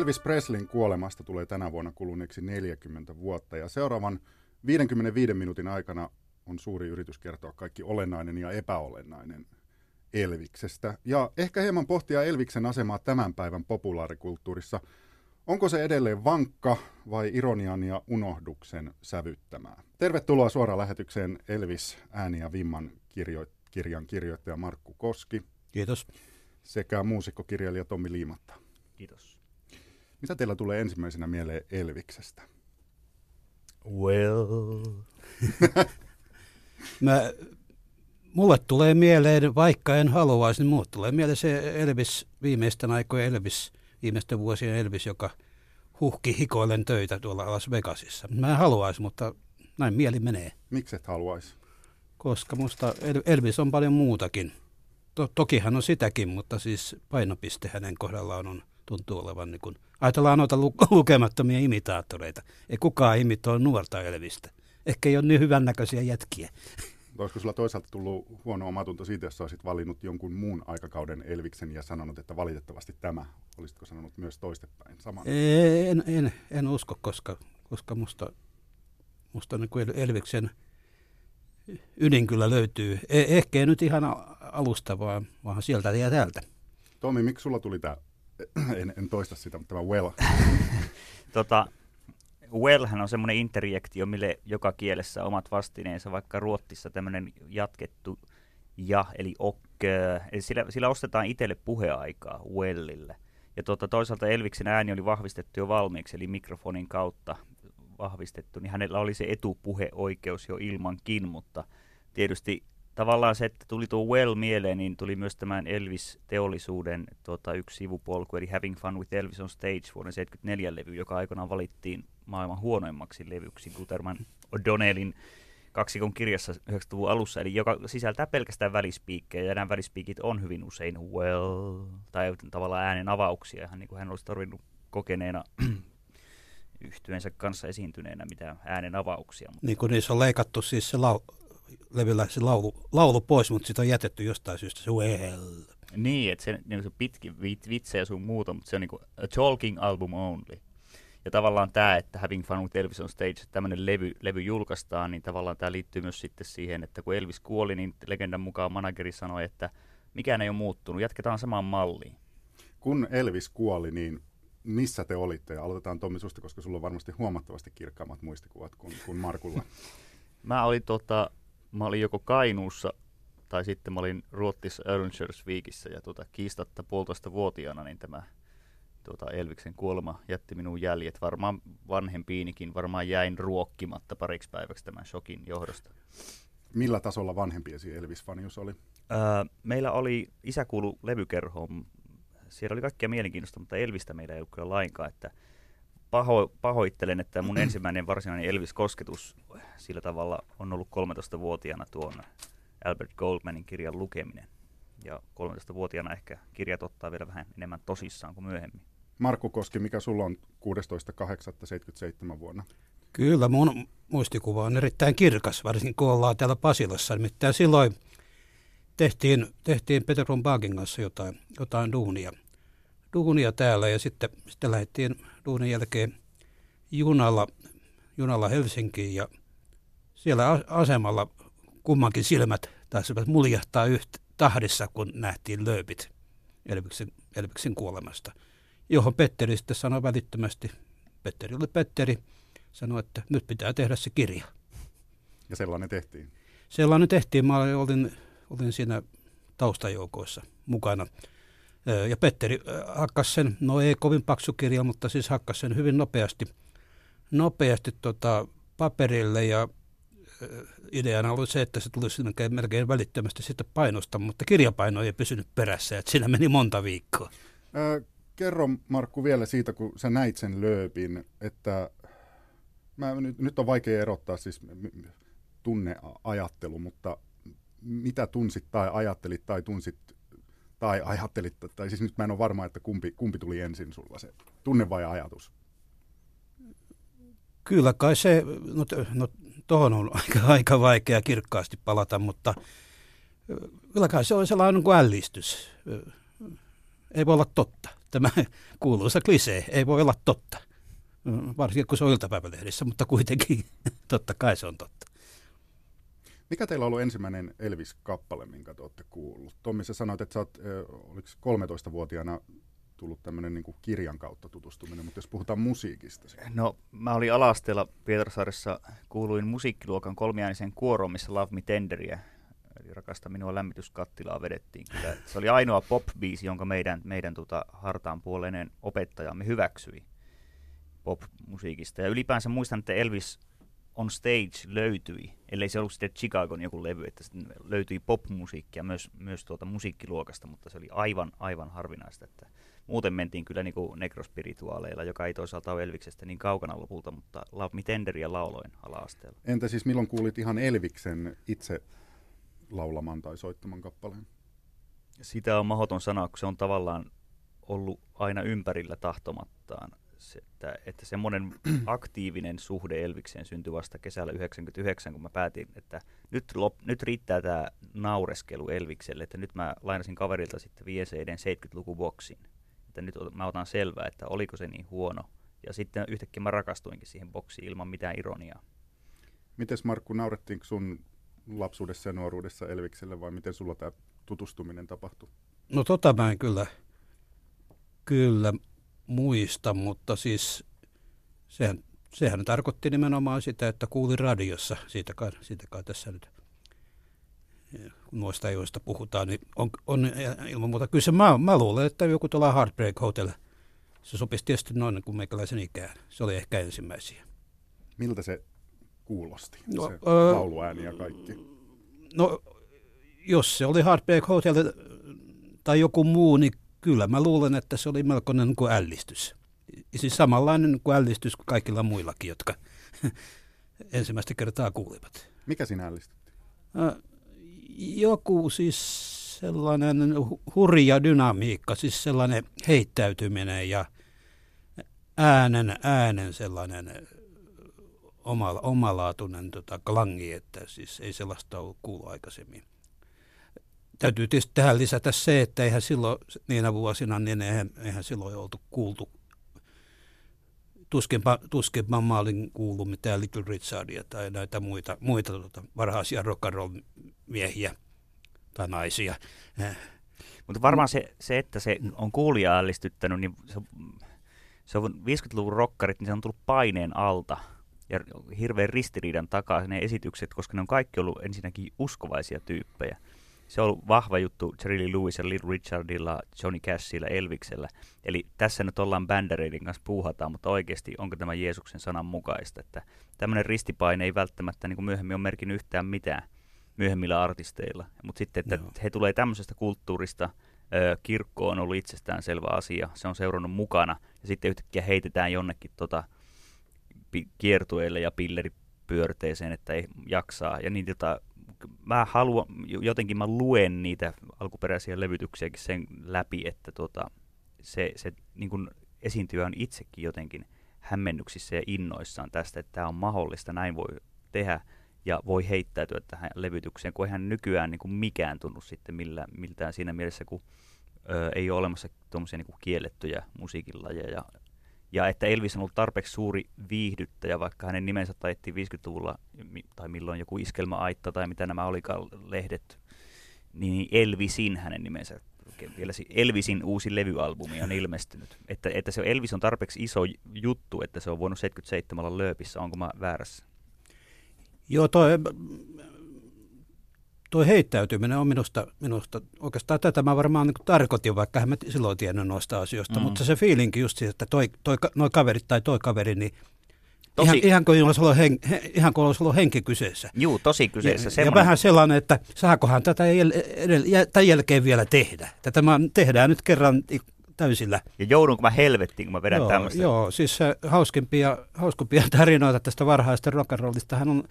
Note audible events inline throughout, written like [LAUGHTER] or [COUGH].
Elvis Preslin kuolemasta tulee tänä vuonna kuluneeksi 40 vuotta ja seuraavan 55 minuutin aikana on suuri yritys kertoa kaikki olennainen ja epäolennainen Elviksestä. Ja ehkä hieman pohtia Elviksen asemaa tämän päivän populaarikulttuurissa. Onko se edelleen vankka vai ironian ja unohduksen sävyttämää? Tervetuloa suoraan lähetykseen Elvis ääni ja vimman kirjo- kirjan kirjoittaja Markku Koski. Kiitos. Sekä muusikkokirjailija Tommi Liimatta. Kiitos. Mitä teillä tulee ensimmäisenä mieleen Elviksestä? Well. [LAUGHS] Mä, mulle tulee mieleen, vaikka en haluaisi, niin mulle tulee mieleen se Elvis, viimeisten aikojen Elvis, viimeisten vuosien Elvis, joka huhki hikoillen töitä tuolla Las Vegasissa. Mä en haluaisi, mutta näin mieli menee. Miksi et haluaisi? Koska musta Elvis on paljon muutakin. To, toki hän on sitäkin, mutta siis painopiste hänen kohdallaan on, tuntuu olevan niin kuin, ajatellaan noita lu- [LAUGHS] lukemattomia imitaattoreita. Ei kukaan imitoi nuorta Elvistä. Ehkä ei ole niin hyvännäköisiä jätkiä. [LAUGHS] Olisiko sulla toisaalta tullut huono omatunto siitä, jos olisit valinnut jonkun muun aikakauden Elviksen ja sanonut, että valitettavasti tämä, olisitko sanonut myös toistepäin saman? En, en, en usko, koska, koska musta, musta niin kuin Elviksen ydin kyllä löytyy. Eh, ehkä ei nyt ihan alusta, vaan, vaan sieltä ja täältä. Tomi, miksi sulla tuli tämä, en, en toista sitä, mutta tämä well? [LAUGHS] tota, Wellhän on semmoinen interjektio, mille joka kielessä omat vastineensa, vaikka ruottissa tämmöinen jatkettu ja, eli ok, eli sillä, sillä ostetaan itselle puheaikaa Wellille. Ja tuota, toisaalta Elviksen ääni oli vahvistettu jo valmiiksi, eli mikrofonin kautta vahvistettu, niin hänellä oli se etupuheoikeus jo ilmankin, mutta tietysti tavallaan se, että tuli tuo Well mieleen, niin tuli myös tämän Elvis-teollisuuden tota, yksi sivupolku, eli Having Fun with Elvis on Stage vuoden 74 levy, joka aikanaan valittiin maailman huonoimmaksi levyksi Guterman O'Donnellin kaksikon kirjassa 90-luvun alussa, eli joka sisältää pelkästään välispiikkejä, ja nämä välispiikit on hyvin usein well, tai tavallaan äänen avauksia, ihan niin kuin hän olisi tarvinnut kokeneena [CLEARS THROAT] yhtyensä kanssa esiintyneenä mitä äänen avauksia. Mutta... Niin kuin niissä on leikattu siis se lau- levyllä se laulu, laulu pois, mutta sitä on jätetty jostain syystä se well. Niin, että se, niin se pitki vitsejä sun muuta, mutta se on niin kuin a talking album only. Ja tavallaan tämä, että Having Fun with Elvis on Stage, tämmöinen levy, levy julkaistaan, niin tavallaan tämä liittyy myös sitten siihen, että kun Elvis kuoli, niin legendan mukaan manageri sanoi, että mikään ei ole muuttunut, jatketaan samaan malliin. Kun Elvis kuoli, niin missä te olitte? Ja aloitetaan Tommi susta, koska sulla on varmasti huomattavasti kirkkaammat muistikuvat kuin, kuin Markulla. [LAUGHS] mä olin tota, mä olin joko Kainuussa tai sitten mä olin Ruotsissa Weekissä ja tuota, kiistatta puolitoista vuotiaana niin tämä tuota, Elviksen kuolema jätti minun jäljet. Varmaan vanhempiinikin, varmaan jäin ruokkimatta pariksi päiväksi tämän shokin johdosta. Millä tasolla vanhempiesi Elvis-fanius oli? Öö, meillä oli, isä kuulu levykerhoon, siellä oli kaikkea mielenkiintoista, mutta Elvistä meillä ei ollut kyllä lainkaan, että paho, pahoittelen, että mun ensimmäinen varsinainen Elvis-kosketus sillä tavalla on ollut 13-vuotiaana tuon Albert Goldmanin kirjan lukeminen. Ja 13-vuotiaana ehkä kirjat ottaa vielä vähän enemmän tosissaan kuin myöhemmin. Markku Koski, mikä sulla on 16.8.77 vuonna? Kyllä, mun muistikuva on erittäin kirkas, varsinkin kun ollaan täällä Pasilassa. Nimittäin silloin tehtiin, tehtiin Peter Bagin kanssa jotain, jotain duunia, duunia täällä ja sitten, sitten lähdettiin duunin jälkeen junalla, junalla Helsinkiin ja siellä asemalla kummankin silmät taisivat muljahtaa yhtä tahdissa, kun nähtiin lööpit Elviksen, Elviksen kuolemasta, johon Petteri sitten sanoi välittömästi, Petteri oli Petteri, sanoi, että nyt pitää tehdä se kirja. Ja sellainen tehtiin? Sellainen tehtiin. Mä olin, olin siinä taustajoukoissa mukana. Ja Petteri hakkas sen, no ei kovin paksu kirja, mutta siis hakkas sen hyvin nopeasti, nopeasti tota, paperille ja ideana oli se, että se tulisi melkein välittömästi sitten painosta, mutta kirjapaino ei pysynyt perässä, että siinä meni monta viikkoa. Ö, kerro Markku vielä siitä, kun sä näit sen lööpin, että mä, nyt, nyt on vaikea erottaa siis tunneajattelu, mutta mitä tunsit tai ajattelit tai tunsit tai ajattelit, tai siis nyt mä en ole varma, että kumpi, kumpi tuli ensin sulla, se tunne vai ajatus? Kyllä kai se, no, no tuohon on aika, aika vaikea kirkkaasti palata, mutta kyllä kai se on sellainen kuin ällistys. Ei voi olla totta. tämä kuuluisa klisee ei voi olla totta. Varsinkin kun se on iltapäivälehdissä, mutta kuitenkin [LAUGHS] totta kai se on totta. Mikä teillä on ollut ensimmäinen Elvis-kappale, minkä te olette kuullut? Tommi, sä sanoit, että sä oot, oliko 13-vuotiaana tullut tämmöinen niin kirjan kautta tutustuminen, mutta jos puhutaan musiikista. No, mä olin alasteella Pietarsaaressa, kuuluin musiikkiluokan kolmiäänisen kuoroon, missä Love Me Tenderiä, eli Rakasta minua lämmityskattilaa vedettiin. Kyllä. Se oli ainoa pop-biisi, jonka meidän, meidän tota, hartaan puoleinen opettajamme hyväksyi pop-musiikista. Ja ylipäänsä muistan, että Elvis on stage löytyi, ellei se ollut sitten Chicagon joku levy, että löytyi popmusiikkia myös, myös tuolta musiikkiluokasta, mutta se oli aivan, aivan harvinaista, että muuten mentiin kyllä niin kuin nekrospirituaaleilla, joka ei toisaalta ole Elviksestä niin kaukana lopulta, mutta Love Me Tenderiä lauloin ala-asteella. Entä siis milloin kuulit ihan Elviksen itse laulaman tai soittaman kappaleen? Sitä on mahdoton sanoa, kun se on tavallaan ollut aina ympärillä tahtomattaan se, että, että semmoinen [CLEARS THROAT] aktiivinen suhde Elvikseen syntyi vasta kesällä 99, kun mä päätin, että nyt, lop, nyt riittää tämä naureskelu Elvikselle, että nyt mä lainasin kaverilta sitten VCDn 70-lukuboksiin, että nyt mä otan selvää, että oliko se niin huono. Ja sitten yhtäkkiä mä rakastuinkin siihen boksiin ilman mitään ironiaa. Mites Markku, naurettiinko sun lapsuudessa ja nuoruudessa Elvikselle vai miten sulla tämä tutustuminen tapahtui? No tota mä en kyllä, kyllä muista, mutta siis sehän, sehän tarkoitti nimenomaan sitä, että kuuli radiossa, siitä kai, siitä kai tässä nyt kun noista ajoista puhutaan, niin on, on ilman muuta kyllä se, mä, mä luulen, että joku tuolla Heartbreak Hotel, se sopisi tietysti noin kuin meikäläisen ikään. Se oli ehkä ensimmäisiä. Miltä se kuulosti, no, se öö, lauluääni ja kaikki? No, jos se oli Heartbreak Hotel tai joku muu, niin kyllä mä luulen, että se oli melkoinen niin kuin ällistys. Siis samanlainen niin kuin ällistys kuin kaikilla muillakin, jotka [LAUGHS] ensimmäistä kertaa kuulivat. Mikä sinä ällistytti? Joku siis sellainen hurja dynamiikka, siis sellainen heittäytyminen ja äänen, äänen sellainen omala, omalaatuinen tota, klangi, että siis ei sellaista ollut kuullut aikaisemmin. Täytyy tietysti tähän lisätä se, että eihän silloin niinä vuosina, niin eihän, eihän silloin oltu kuultu, tuskinpa, tuskinpa mä olin kuullut mitään Little Richardia tai näitä muita, muita tuota, varhaisia rock miehiä tai naisia. Mutta varmaan se, se, että se on kuulijaa ällistyttänyt, niin se, se on 50-luvun rokkarit, niin se on tullut paineen alta ja hirveän ristiriidan takaa ne esitykset, koska ne on kaikki ollut ensinnäkin uskovaisia tyyppejä se on ollut vahva juttu Jerry Lewis ja Little Richardilla, Johnny Cashilla, Elviksellä. Eli tässä nyt ollaan bändereiden kanssa puuhataan, mutta oikeasti onko tämä Jeesuksen sanan mukaista, että tämmöinen ristipaine ei välttämättä niin kuin myöhemmin ole merkinnyt yhtään mitään myöhemmillä artisteilla. Mutta sitten, että Joo. he tulee tämmöisestä kulttuurista, kirkko on ollut itsestään selvä asia, se on seurannut mukana, ja sitten yhtäkkiä heitetään jonnekin tota, kiertueelle ja pilleripyörteeseen, että ei jaksaa. Ja niin tota, mä haluan, jotenkin mä luen niitä alkuperäisiä levytyksiäkin sen läpi, että tota, se, se niin kuin esiintyjä on itsekin jotenkin hämmennyksissä ja innoissaan tästä, että tämä on mahdollista, näin voi tehdä ja voi heittäytyä tähän levytykseen, kun eihän nykyään niin kuin mikään tunnu sitten millä, miltään siinä mielessä, kun ö, ei ole olemassa tuommoisia niin kiellettyjä musiikillajeja ja ja että Elvis on ollut tarpeeksi suuri viihdyttäjä, vaikka hänen nimensä taittiin 50-luvulla, tai milloin joku iskelmäaitta tai mitä nämä olikaan lehdet, niin Elvisin hänen nimensä vielä Elvisin uusi levyalbumi on ilmestynyt. Että, että se Elvis on tarpeeksi iso juttu, että se on voinut 77 olla lööpissä. Onko mä väärässä? Joo, toi tuo heittäytyminen on minusta, minusta oikeastaan tätä mä varmaan niin tarkoitin, vaikka mä silloin tiennyt noista asioista, mm. mutta se fiilinki just siitä, että toi, toi, noi kaverit tai toi kaveri, niin Tosi... Ihan, ihan, kuin olisi ollut hen, ihan kuin olisi ollut henki kyseessä. Juu, tosi kyseessä. Ja, semmoinen... ja vähän sellainen, että saakohan tätä jäl, tämän jälkeen vielä tehdä. Tätä mä tehdään nyt kerran täysillä. Ja joudunko mä helvettiin, kun mä vedän joo, tämmöistä? Joo, siis hauskimpia, hauskimpia [LAUGHS] tarinoita tästä varhaista rock'n'rollista hän on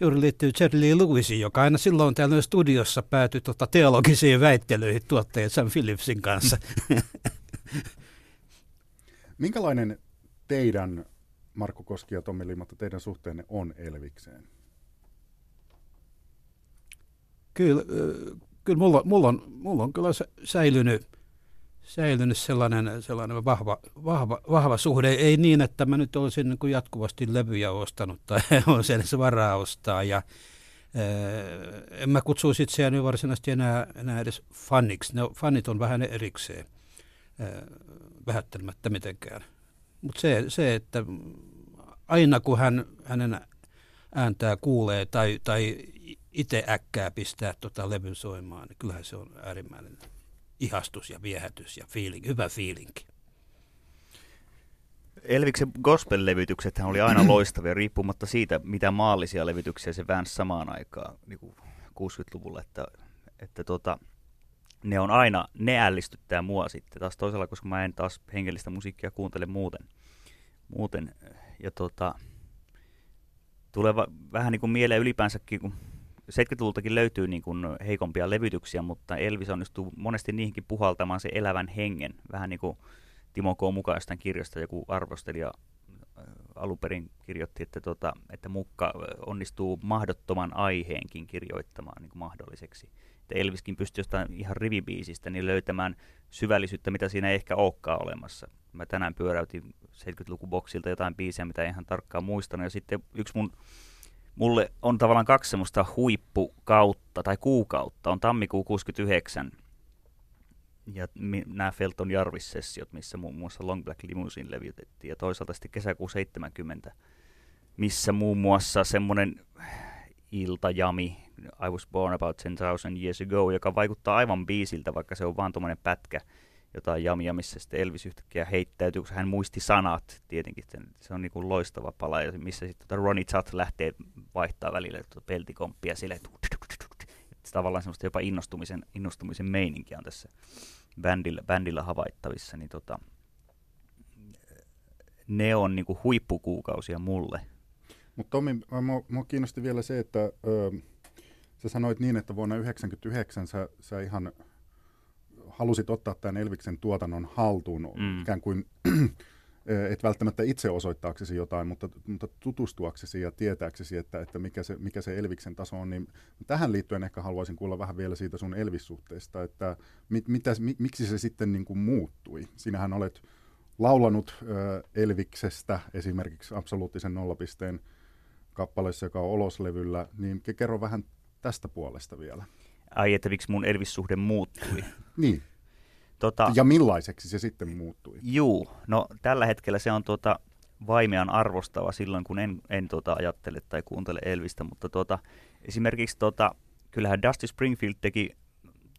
juuri liittyy Lee Lewisiin, joka aina silloin täällä studiossa päätyi tota teologisiin väittelyihin tuottajien Sam Phillipsin kanssa. [LAUGHS] Minkälainen teidän, Markku Koski ja Tommi Limatta, teidän suhteenne on Elvikseen? Kyllä, kyllä mulla, mulla, on, mulla on kyllä säilynyt, säilynyt sellainen, sellainen vahva, vahva, vahva suhde. Ei niin, että mä nyt olisin niin kuin jatkuvasti levyjä ostanut tai [LAUGHS] olisi edes varaa ostaa. Ja, ää, en mä kutsuisi itseäni varsinaisesti enää, enää edes faniksi. Ne, fanit on vähän erikseen, ää, vähättelemättä mitenkään. Mutta se, se, että aina kun hän, hänen ääntää kuulee tai, tai itse äkkää pistää tota levyn soimaan, niin kyllähän se on äärimmäinen ihastus ja viehätys ja feeling, hyvä fiilinki. Elviksen gospel-levytykset oli aina [CLEARS THROAT] loistavia, riippumatta siitä, mitä maallisia levytyksiä se väänsi samaan aikaan niin kuin 60-luvulla, että, että tota, ne on aina, ne ällistyttää mua sitten taas toisella, koska mä en taas hengellistä musiikkia kuuntele muuten. muuten ja tota, tulee va- vähän niin kuin mieleen ylipäänsäkin, kun 70-luvultakin löytyy niin kuin heikompia levytyksiä, mutta Elvis onnistuu monesti niihinkin puhaltamaan se elävän hengen. Vähän niin kuin Timo K. mukaan jostain kirjasta joku arvostelija äh, aluperin kirjoitti, että, tota, että Mukka onnistuu mahdottoman aiheenkin kirjoittamaan niin kuin mahdolliseksi. Että Elviskin pystyy jostain ihan rivibiisistä niin löytämään syvällisyyttä, mitä siinä ei ehkä olekaan olemassa. Mä tänään pyöräytin 70-lukuboksilta jotain biisiä, mitä en ihan tarkkaan muistanut. Ja sitten yksi mun mulle on tavallaan kaksi semmoista huippukautta tai kuukautta. On tammikuu 69 ja mi- nämä Felton Jarvis-sessiot, missä muun muassa Long Black Limousine levytettiin. Ja toisaalta sitten kesäkuu 70, missä muun muassa semmoinen iltajami, I was born about 10,000 years ago, joka vaikuttaa aivan biisiltä, vaikka se on vaan tuommoinen pätkä – jotain jamia, missä sitten Elvis yhtäkkiä heittäytyy, kun hän muisti sanat tietenkin. Se on niin kuin loistava pala, missä sitten tuota Ronnie Chat lähtee vaihtaa välillä tuota peltikomppia sille, että tavallaan semmoista jopa innostumisen, innostumisen meininkiä on tässä bändillä, bändillä havaittavissa, niin tota, ne on niin kuin huippukuukausia mulle. Mutta Tomi, mua kiinnosti vielä se, että ö, sä sanoit niin, että vuonna 1999 sä, sä ihan halusit ottaa tämän Elviksen tuotannon haltuun mm. ikään kuin, [CLEARS THROAT] et välttämättä itse osoittaaksesi jotain, mutta, mutta tutustuaksesi ja tietääksesi, että, että mikä, se, mikä se Elviksen taso on, niin tähän liittyen ehkä haluaisin kuulla vähän vielä siitä sun Elvis-suhteesta, että mit, mitä, miksi se sitten niin kuin muuttui. Sinähän olet laulanut äh, Elviksestä esimerkiksi absoluuttisen nollapisteen kappaleessa, joka on oloslevyllä, niin kerro vähän tästä puolesta vielä ai että miksi mun Elvis-suhde muuttui. [LAUGHS] niin. Tota, ja millaiseksi se sitten muuttui? Juu, no tällä hetkellä se on tota, vaimean arvostava silloin, kun en, en tota, ajattele tai kuuntele Elvistä, mutta tota, esimerkiksi tota, kyllähän Dusty Springfield teki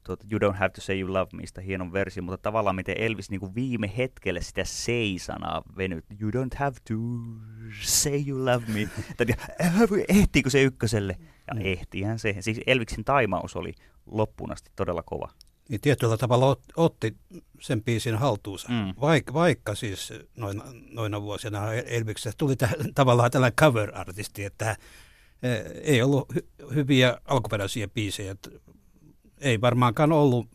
tuota, You Don't Have to Say You Love Meista hienon versio, mutta tavallaan miten Elvis niin kuin viime hetkellä sitä say-sanaa venyt. You don't have to say you love me. [LAUGHS] ehtiikö se ykköselle? Ja mm. ehtihän se. Siis Elviksen taimaus oli loppuun asti todella kova. Niin tietyllä tavalla otti sen biisin haltuunsa, mm. vaikka, vaikka siis noina, noina vuosina Elviksestä tuli täh, tavallaan tällainen cover-artisti, että eh, ei ollut hy- hyviä alkuperäisiä biisejä, ei varmaankaan ollut.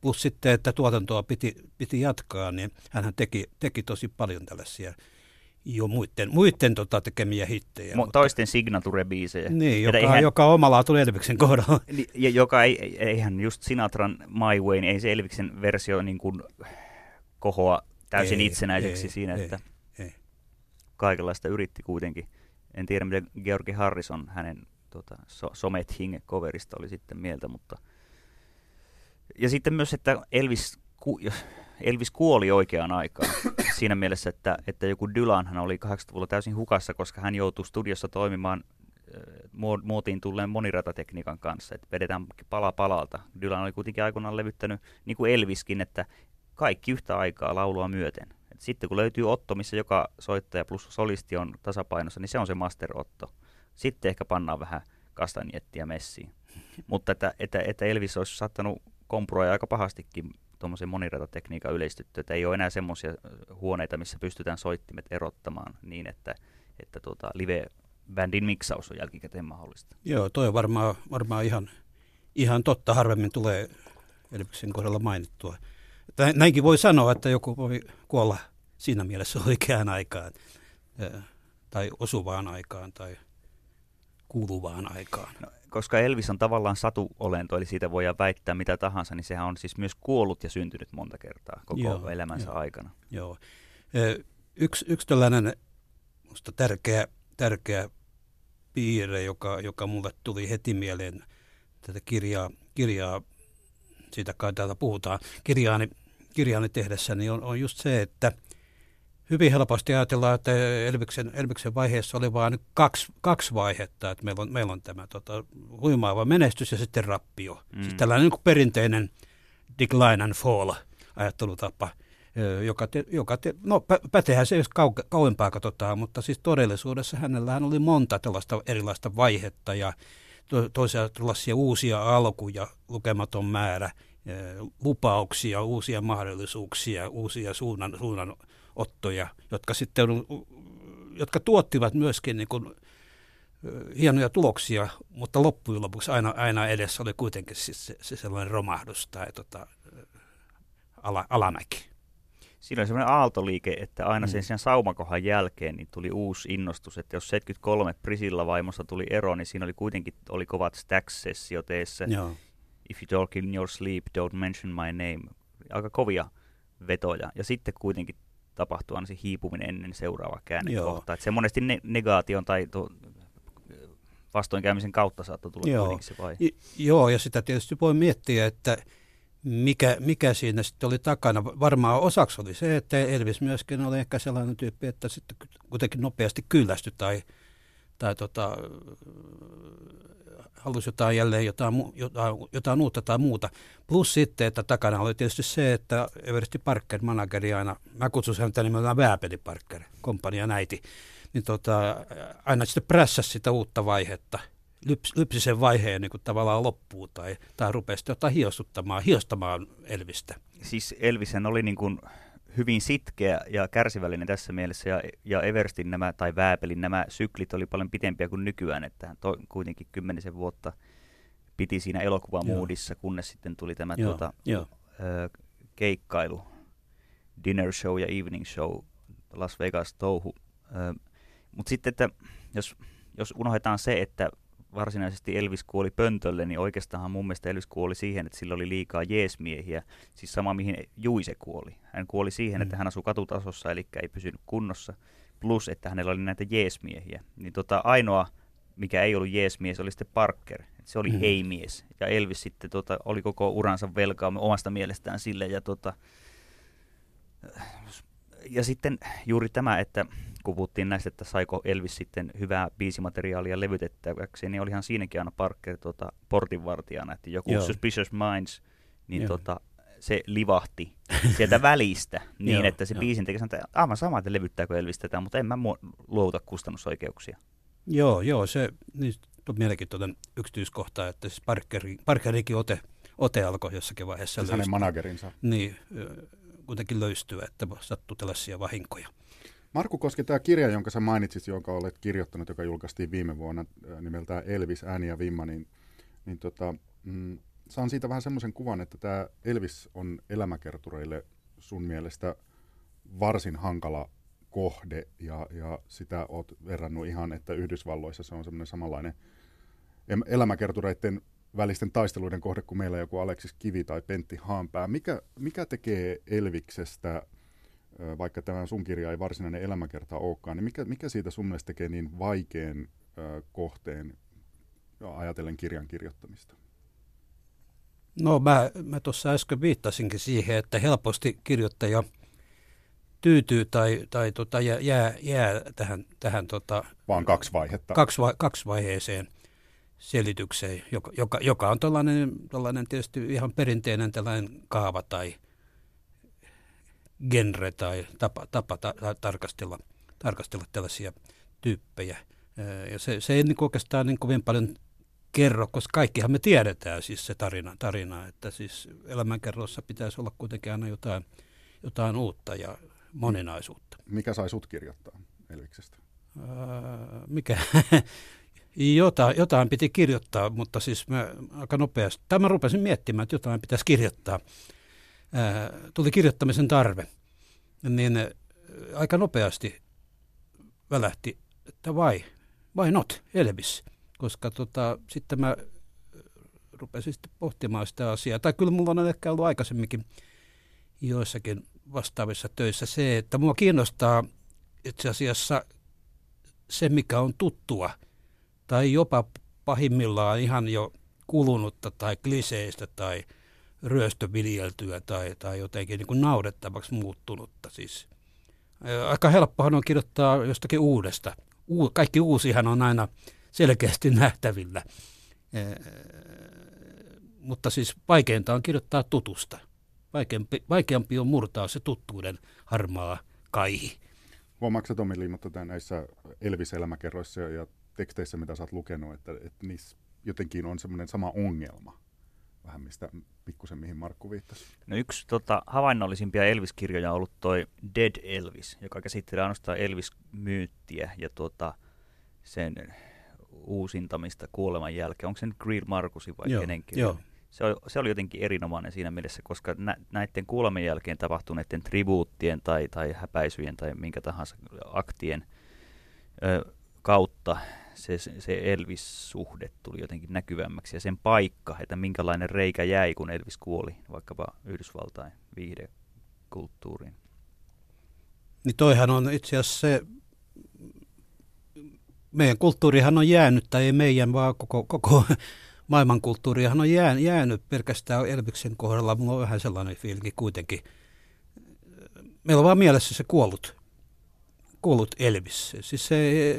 Plus sitten, että tuotantoa piti, piti jatkaa, niin hän teki, teki tosi paljon tällaisia jo muiden, muiden tota, tekemiä hittejä. Mo- mutta, toisten signature-biisejä. Niin, joka, eihän, joka omalla tuli Elviksen kohdalla. [LAUGHS] Ja joka ei, eihän just Sinatran My Way, ei se Elviksen versio niin kuin kohoa täysin ei, itsenäiseksi ei, siinä, ei, että ei. kaikenlaista yritti kuitenkin. En tiedä, mitä Georgi Harrison hänen tota, so, Somet Hinge-coverista oli sitten mieltä, mutta – ja sitten myös, että Elvis, ku, Elvis kuoli oikeaan aikaan [COUGHS] siinä mielessä, että, että joku Dylan hän oli 80-luvulla täysin hukassa, koska hän joutui studiossa toimimaan muotiin tulleen moniratatekniikan kanssa, että vedetään pala palalta. Dylan oli kuitenkin aikoinaan levyttänyt, niin kuin Elviskin, että kaikki yhtä aikaa laulua myöten. Et sitten kun löytyy Otto, missä joka soittaja plus solisti on tasapainossa, niin se on se Master Otto. Sitten ehkä pannaan vähän kastanjettia messiin. [LAUGHS] Mutta että, että, että Elvis olisi saattanut kompuroja aika pahastikin tuommoisen moniratatekniikan yleistytty, että ei ole enää semmoisia huoneita, missä pystytään soittimet erottamaan niin, että, että tuota, live-bändin miksaus on jälkikäteen mahdollista. Joo, toi on varmaan, varmaan ihan, ihan totta, harvemmin tulee Elviksen kohdalla mainittua. Näinkin voi sanoa, että joku voi kuolla siinä mielessä [LAUGHS] oikeaan aikaan tai osuvaan aikaan tai kuuluvaan aikaan. No, koska Elvis on tavallaan satuolento, eli siitä voidaan väittää mitä tahansa, niin sehän on siis myös kuollut ja syntynyt monta kertaa koko Joo, elämänsä jo. aikana. Joo. Yksi, yksi tällainen musta tärkeä, tärkeä piirre, joka, joka mulle tuli heti mieleen tätä kirjaa, kirjaa siitä kai täällä puhutaan, kirjaani, kirjaani tehdessä, niin on, on just se, että hyvin helposti ajatellaan, että Elviksen, Elviksen vaiheessa oli vain kaksi, kaksi vaihetta, että meillä on, meillä on tämä tota, huimaava menestys ja sitten rappio. Mm. Sitten tällainen niin perinteinen decline and fall ajattelutapa – joka, te, joka te, no pätehän se jos kau, kauempaa katsotaan, mutta siis todellisuudessa hänellähän oli monta tällaista erilaista vaihetta ja to, toisaalta tällaisia uusia alkuja, lukematon määrä, lupauksia, uusia mahdollisuuksia, uusia suunnan, suunnanottoja, jotka sitten jotka tuottivat myöskin niin kuin, hienoja tuloksia, mutta loppujen lopuksi aina, aina edessä oli kuitenkin siis se, se sellainen romahdus tai tota, ala, alamäki siinä oli semmoinen aaltoliike, että aina sen, mm. sen saumakohan jälkeen niin tuli uusi innostus, että jos 73 Prisilla vaimosta tuli ero, niin siinä oli kuitenkin oli kovat Stacks-sessio teessä. Joo. If you talk in your sleep, don't mention my name. Aika kovia vetoja. Ja sitten kuitenkin tapahtui aina se hiipuminen ennen seuraavaa käännekohtaa. Se monesti ne- negaation tai to, vastoinkäymisen kautta saattoi tulla Joo. kuitenkin se vai. Joo, ja sitä tietysti voi miettiä, että mikä, mikä siinä sitten oli takana. Varmaan osaksi oli se, että Elvis myöskin oli ehkä sellainen tyyppi, että sitten kuitenkin nopeasti kyllästyi tai, tai tota, halusi jotain jälleen jotain, jotain, jotain uutta tai muuta. Plus sitten, että takana oli tietysti se, että Everesti Parker, manageri aina, mä kutsun häntä nimellä Vääpeli Parker, komppania näiti, niin tota, aina sitten prässäsi sitä uutta vaihetta – lyps, lypsi sen vaiheen niin kuin tavallaan loppuun tai, tai rupesi jotain hiostuttamaan, hiostamaan Elvistä. Siis Elvisen oli niin kuin hyvin sitkeä ja kärsivällinen tässä mielessä, ja, ja Everstin nämä, tai Vääpelin nämä syklit oli paljon pitempiä kuin nykyään, että hän to, kuitenkin kymmenisen vuotta piti siinä elokuvamuudissa, kunnes sitten tuli tämä Joo, tuota, jo. Ö, keikkailu, dinner show ja evening show, Las Vegas touhu. Mutta sitten, että jos, jos unohdetaan se, että varsinaisesti Elvis kuoli pöntölle, niin oikeastaan mun mielestä Elvis kuoli siihen, että sillä oli liikaa jeesmiehiä. Siis sama mihin Juise kuoli. Hän kuoli siihen, mm. että hän asui katutasossa, eli ei pysynyt kunnossa. Plus, että hänellä oli näitä jeesmiehiä. Niin tota, ainoa, mikä ei ollut jeesmies, oli sitten Parker. Et se oli mm. ei-mies. Ja Elvis sitten tota, oli koko uransa velkaa omasta mielestään sille. Ja, tota, ja sitten juuri tämä, että kun puhuttiin näistä, että saiko Elvis sitten hyvää biisimateriaalia levytettäväksi, niin olihan siinäkin aina Parker tuota, portinvartijana, että joku Joo. Suspicious Minds, niin tota, se livahti sieltä välistä [LAUGHS] niin, Joo, että se biisin teki että aivan sama, että levyttääkö Elvis tätä, mutta en mä luovuta kustannusoikeuksia. Joo, joo, se niin, on mielenkiintoinen yksityiskohta, että siis Parkeri, Parkerikin ote, ote alkoi jossakin vaiheessa. Siis hänen managerinsa. Niin, kuitenkin löystyä, että sattuu tällaisia vahinkoja. Markku Koski, tämä kirja, jonka sä mainitsit, jonka olet kirjoittanut, joka julkaistiin viime vuonna nimeltään Elvis, ääni ja vimma, niin, niin tota, mm, saan siitä vähän semmoisen kuvan, että tämä Elvis on elämäkertureille sun mielestä varsin hankala kohde, ja, ja sitä oot verrannut ihan, että Yhdysvalloissa se on semmoinen samanlainen elämäkertureiden välisten taisteluiden kohde kuin meillä joku Aleksis Kivi tai Pentti Haanpää. Mikä, mikä tekee Elviksestä vaikka tämä sun kirja ei varsinainen elämäkerta olekaan, niin mikä, mikä siitä sun mielestä tekee niin vaikean kohteen ajatellen kirjan kirjoittamista? No mä, mä tuossa äsken viittasinkin siihen, että helposti kirjoittaja tyytyy tai, tai tota, jää, jää, tähän, tähän tota, vaan kaksi vaihetta. Kaksi, vai, kaksi vaiheeseen selitykseen, joka, joka, joka on tällainen, tietysti ihan perinteinen tällainen kaava tai, genre tai tapa, tapa ta, ta, tarkastella, tarkastella tällaisia tyyppejä. Ja se, se ei niin oikeastaan niin kovin paljon kerro, koska kaikkihan me tiedetään siis se tarina, tarina että siis elämänkerrossa pitäisi olla kuitenkin aina jotain, jotain uutta ja moninaisuutta. Mikä sai sut kirjoittaa Elviksestä? Mikä? [LAUGHS] Jota, jotain piti kirjoittaa, mutta siis mä aika nopeasti, tai mä rupesin miettimään, että jotain pitäisi kirjoittaa tuli kirjoittamisen tarve, niin aika nopeasti välähti, että vai, vai not, Elvis. koska tota, sitten mä rupesin sitten pohtimaan sitä asiaa. Tai kyllä mulla on ehkä ollut aikaisemminkin joissakin vastaavissa töissä se, että mua kiinnostaa itse asiassa se, mikä on tuttua, tai jopa pahimmillaan ihan jo kulunutta tai kliseistä tai ryöstöviljeltyä tai, tai jotenkin niin kuin naudettavaksi muuttunutta. Siis, aika helppohan on kirjoittaa jostakin uudesta. U, kaikki uusihan on aina selkeästi [LAUGHS] nähtävillä. E, mutta siis vaikeinta on kirjoittaa tutusta. Vaikeampi, vaikeampi on murtaa se tuttuuden harmaa kaihi. Huomaatko Tomi Liimotta näissä Elvis-elämäkerroissa ja teksteissä, mitä sä oot lukenut, että, että niissä jotenkin on semmoinen sama ongelma? Vähän mistä pikkusen mihin Markku viittasi. No yksi tota, havainnollisimpia Elvis-kirjoja on ollut toi Dead Elvis, joka käsittelee ainoastaan Elvis-myyttiä ja tuota, sen uusintamista kuoleman jälkeen. Onko se nyt Greer Markusin vai kenen Joo. Se oli, se oli jotenkin erinomainen siinä mielessä, koska nä, näiden kuoleman jälkeen tapahtuneiden tribuuttien tai, tai häpäisyjen tai minkä tahansa aktien ö, kautta se, se Elvis-suhde tuli jotenkin näkyvämmäksi ja sen paikka, että minkälainen reikä jäi, kun Elvis kuoli vaikkapa Yhdysvaltain viihdekulttuuriin. Niin toihan on itse asiassa se, meidän kulttuurihan on jäänyt, tai ei meidän, vaan koko, koko [LAUGHS] maailmankulttuurihan on jäänyt, jäänyt pelkästään Elviksen kohdalla. Mulla on vähän sellainen fiilinki kuitenkin. Meillä on vaan mielessä se kuollut kuollut Elvis. Siis se,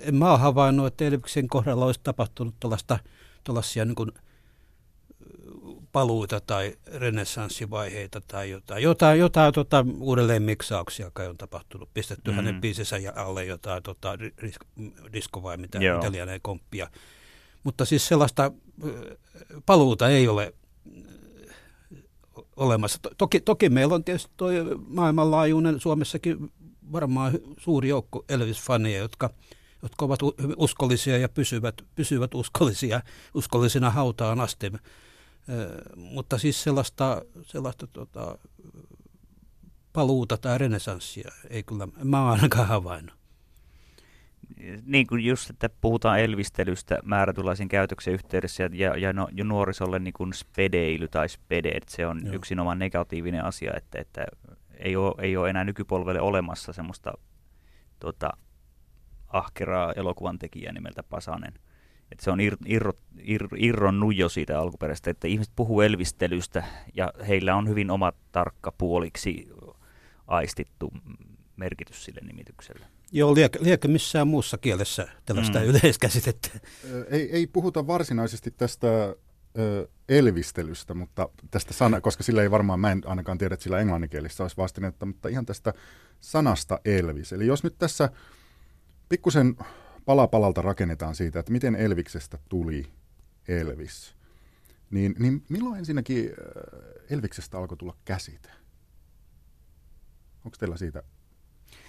en mä ole havainnut, että Elviksen kohdalla olisi tapahtunut tuollaisia niin paluita tai renessanssivaiheita tai jotain, jotain, jotain tota, uudelleen miksauksia kai on tapahtunut. Pistetty mm. hänen biisensä alle jotain tota, disko vai mitä, mitä lienee komppia. Mutta siis sellaista paluuta ei ole olemassa. Toki, toki meillä on tietysti tuo maailmanlaajuinen Suomessakin varmaan suuri joukko Elvis-faneja, jotka, jotka ovat uskollisia ja pysyvät, pysyvät uskollisia, uskollisina hautaan asti. mutta siis sellaista, sellaista tota, paluuta tai renesanssia ei kyllä, mä oon ainakaan havainnut. Niin kuin just, että puhutaan elvistelystä määrätynlaisen käytöksen yhteydessä ja, ja, no, ja nuorisolle niin kuin spedeily tai spede, se on Joo. yksinomaan negatiivinen asia, että, että ei ole, ei ole enää nykypolvelle olemassa semmoista tota, ahkeraa elokuvan tekijää nimeltä Pasanen. Et se on ir, irro, ir, irronnut jo siitä alkuperäistä, että ihmiset puhuu elvistelystä ja heillä on hyvin oma tarkka puoliksi aistittu merkitys sille nimitykselle. Joo, liekö, liekö missään muussa kielessä tällaista mm. yleiskäsitettä? Ei, ei puhuta varsinaisesti tästä ö, elvistelystä, mutta tästä sana, koska sillä ei varmaan, mä en ainakaan tiedä, että sillä englanninkielistä olisi vastinetta, mutta ihan tästä sanasta elvis. Eli jos nyt tässä pikkusen pala palalta rakennetaan siitä, että miten Elviksestä tuli Elvis, niin, niin milloin ensinnäkin Elviksestä alkoi tulla käsite? Onko teillä siitä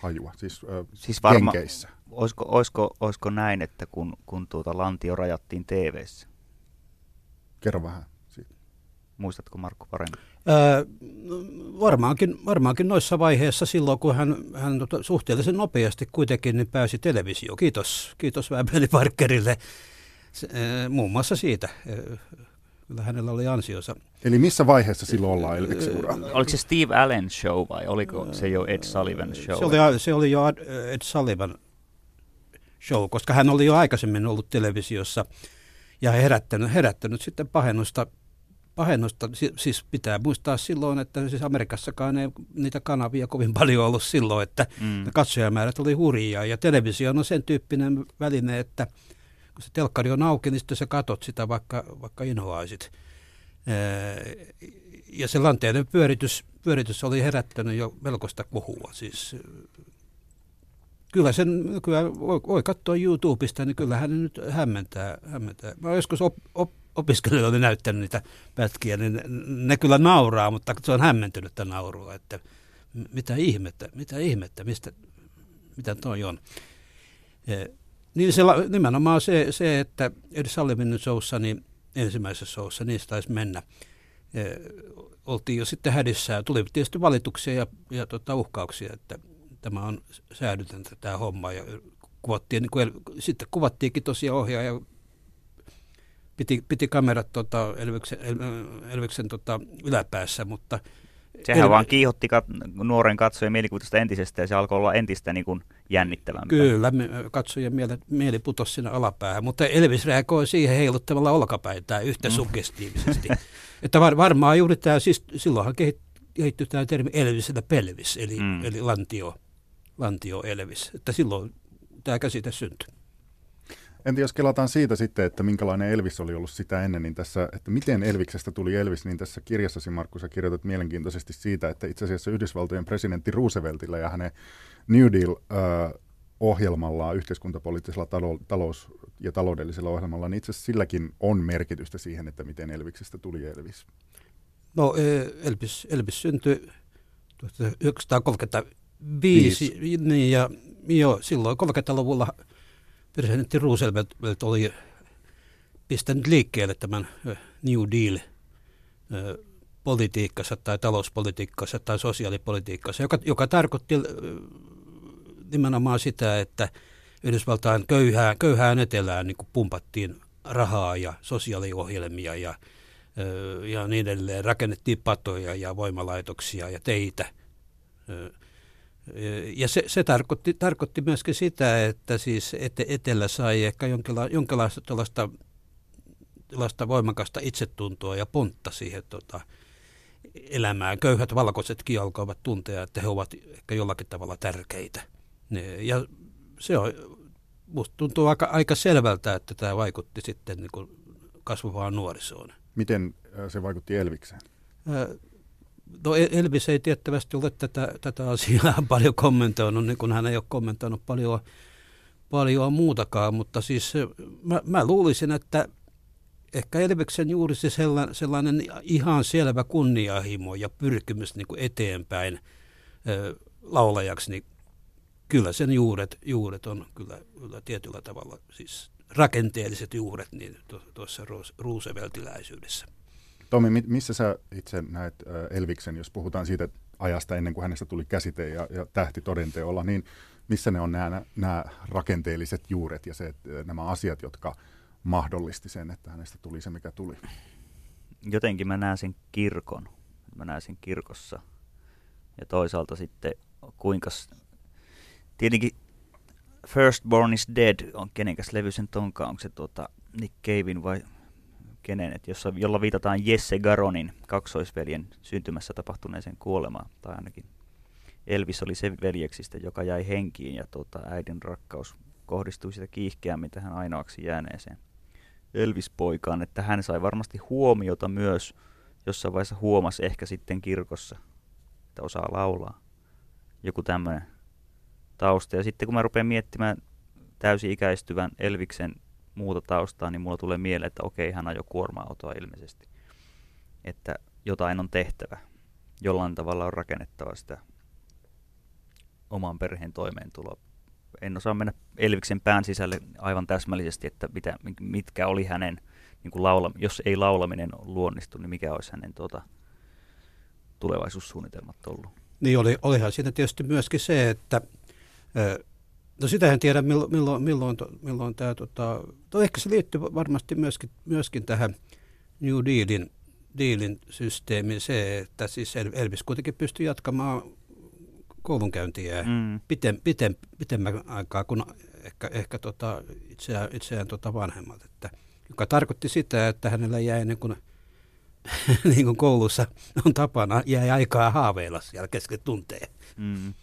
hajua, siis, äh, siis varma, olisiko, olisiko, olisiko näin, että kun, kun tuota lantio rajattiin tv Kerro vähän siitä. Muistatko Markku paremmin? Öö, varmaankin, varmaankin noissa vaiheissa silloin, kun hän, hän tota, suhteellisen nopeasti kuitenkin niin pääsi televisioon. Kiitos, kiitos Väbeli Parkerille se, e, muun muassa siitä. E, kyllä hänellä oli ansiosa. Eli missä vaiheessa silloin ollaan Elviksen ura? Oliko se Steve Allen show vai oliko se jo Ed Sullivan show? Se oli, se oli jo Ed Sullivan show, koska hän oli jo aikaisemmin ollut televisiossa – ja herättänyt, herättänyt sitten pahennusta, pahennusta. Siis pitää muistaa silloin, että siis Amerikassakaan ei niitä kanavia kovin paljon ollut silloin, että mm. katsojamäärät oli hurjia. Ja televisio on sen tyyppinen väline, että kun se telkkari on auki, niin sitten sä katot sitä vaikka, vaikka inhoaisit. Ja se lanteiden pyöritys, pyöritys oli herättänyt jo melkoista kohua. Siis kyllä sen kyllä voi, voi katsoa YouTubesta, niin kyllähän nyt hämmentää. hämmentää. Mä joskus op, op, opiskelijoille näyttänyt niitä pätkiä, niin ne, ne kyllä nauraa, mutta se on hämmentynyttä naurua, että mitä ihmettä, mitä ihmettä, mistä, mitä toi on. E, niin se, nimenomaan se, se että Ed Sullivanin showssa, niin ensimmäisessä showssa, niistä taisi mennä. E, oltiin jo sitten hädissä. Tuli tietysti valituksia ja, ja tota, uhkauksia, että tämä on säädytöntä tämä homma. Ja kuvattiin, niin kuin, sitten kuvattiinkin tosiaan ohjaaja piti, piti kamerat tota, Elviksen, Elviksen tota, yläpäässä, mutta Sehän Elvi... vaan kiihotti kat- nuoren katsojan mielikuvitusta entisestä ja se alkoi olla entistä niin kuin jännittävämpää. Kyllä, katsojan mieli, mieli putosi sinne alapäähän, mutta Elvis reagoi siihen heiluttamalla olkapäitään yhtä mm. suggestiivisesti. [LAUGHS] että var, varmaan juuri tämä, siis silloinhan kehittyi tämä termi Elvisellä pelvis, eli, mm. eli lantio, lantio Elvis, että silloin tämä käsite syntyi. Entä jos kelataan siitä sitten, että minkälainen Elvis oli ollut sitä ennen, niin tässä, että miten Elviksestä tuli Elvis, niin tässä kirjassasi Markku sä kirjoitat mielenkiintoisesti siitä, että itse asiassa Yhdysvaltojen presidentti Rooseveltilla ja hänen New Deal-ohjelmallaan, yhteiskuntapoliittisella talous- ja taloudellisella ohjelmalla, niin itse asiassa silläkin on merkitystä siihen, että miten Elviksestä tuli Elvis. No Elvis, Elvis syntyi 1935 niin, ja jo silloin 30-luvulla presidentti Roosevelt oli pistänyt liikkeelle tämän New Deal politiikkansa tai talouspolitiikkansa tai sosiaalipolitiikkansa, joka, joka tarkoitti nimenomaan sitä, että Yhdysvaltain köyhään, köyhään etelään niin pumpattiin rahaa ja sosiaaliohjelmia ja, ja niin edelleen. Rakennettiin patoja ja voimalaitoksia ja teitä ja se, se tarkoitti, tarkoitti myöskin sitä, että siis ete, Etelä sai ehkä jonkinla, jonkinlaista tällaista, tällaista voimakasta itsetuntoa ja pontta siihen tota, elämään. Köyhät valkoisetkin alkoivat tuntea, että he ovat ehkä jollakin tavalla tärkeitä. Ja se on, musta tuntuu aika, aika selvältä, että tämä vaikutti sitten niin kasvavaan nuorisoon. Miten se vaikutti Elvikseen? No Elvis ei tiettävästi ole tätä, tätä asiaa [LAUGHS] paljon kommentoinut, niin kuin hän ei ole kommentoinut paljon, paljon muutakaan, mutta siis mä, mä luulisin, että ehkä Elviksen juuri se sellainen, sellainen ihan selvä kunniahimo ja pyrkimys niin kuin eteenpäin ö, laulajaksi, niin kyllä sen juuret, juuret on kyllä, kyllä tietyllä tavalla, siis rakenteelliset juuret niin tuossa ruuseveltiläisyydessä. Tomi, missä sä itse näet Elviksen, jos puhutaan siitä ajasta ennen kuin hänestä tuli käsite ja, ja tähti todenteolla, niin missä ne on nämä, nämä rakenteelliset juuret ja se, nämä asiat, jotka mahdollisti sen, että hänestä tuli se, mikä tuli? Jotenkin mä näen sen kirkon. Mä näen sen kirkossa. Ja toisaalta sitten kuinka... Tietenkin Firstborn is Dead on kenenkäs levy sen tonkaan. Onko se tuota Nick Cavein vai kenen, että jossa, jolla viitataan Jesse Garonin kaksoisveljen syntymässä tapahtuneeseen kuolemaan, tai ainakin Elvis oli se veljeksistä, joka jäi henkiin, ja tuota, äidin rakkaus kohdistui sitä kiihkeämmin tähän ainoaksi jääneeseen Elvis-poikaan, että hän sai varmasti huomiota myös, jossain vaiheessa huomasi ehkä sitten kirkossa, että osaa laulaa. Joku tämmöinen tausta. Ja sitten kun mä rupean miettimään täysi-ikäistyvän Elviksen muuta taustaa, niin mulla tulee mieleen, että okei, hän ajoi kuorma-autoa ilmeisesti. Että jotain on tehtävä. Jollain tavalla on rakennettava sitä oman perheen toimeentuloa. En osaa mennä Elviksen pään sisälle aivan täsmällisesti, että mitä, mitkä oli hänen, niin kuin laula, jos ei laulaminen luonnistu, niin mikä olisi hänen tuota, tulevaisuussuunnitelmat ollut. Niin oli, olihan siinä tietysti myöskin se, että No sitä en tiedä, milloin, milloin, milloin, milloin tämä, tota, to, ehkä se liittyy varmasti myöskin, myöskin tähän New Dealin, Dealin systeemiin se, että siis Elvis kuitenkin pystyy jatkamaan koulunkäyntiä mm. piten, piten, pitemmän aikaa kuin ehkä, ehkä tota, itseään, itseään tota vanhemmat, että, joka tarkoitti sitä, että hänellä jäi niin kuin, [LAUGHS] niin kuin koulussa on tapana, jäi aikaa haaveilla siellä kesken tunteen. Mm.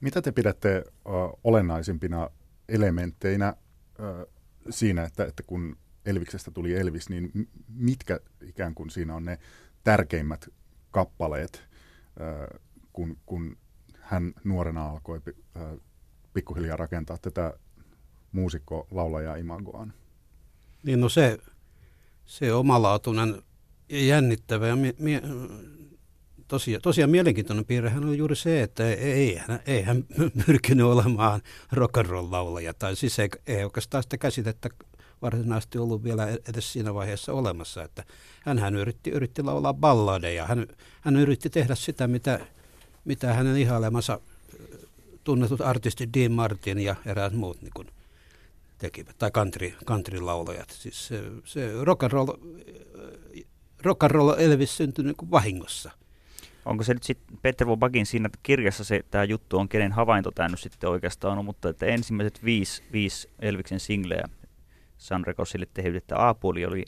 Mitä te pidätte uh, olennaisimpina elementteinä uh, siinä, että, että kun Elviksestä tuli Elvis, niin mitkä ikään kuin siinä on ne tärkeimmät kappaleet, uh, kun, kun hän nuorena alkoi uh, pikkuhiljaa rakentaa tätä muusikko-laulajaa imagoaan? Niin no se, se omalaatuinen ja jännittävä ja mie- mie- tosiaan, tosiaan mielenkiintoinen piirrehän on juuri se, että ei, ei hän pyrkinyt olemaan rock'n'roll-laulaja, tai siis ei, ei oikeastaan sitä käsitettä varsinaisesti ollut vielä edes siinä vaiheessa olemassa, että hän, hän yritti, yritti laulaa balladeja, hän, hän yritti tehdä sitä, mitä, mitä hänen ihailemansa tunnetut artistit Dean Martin ja eräät muut niin kuin tekivät, tai country, country-laulajat. Siis se, se rock and roll, rock and roll Elvis syntyi niin kuin vahingossa. Onko se nyt sitten Peter Vobagin siinä kirjassa se tämä juttu on, kenen havainto tämä nyt sitten oikeastaan on, mutta että ensimmäiset viisi, viisi Elviksen singleä Sun Recordsille tehdyt, että A-puoli oli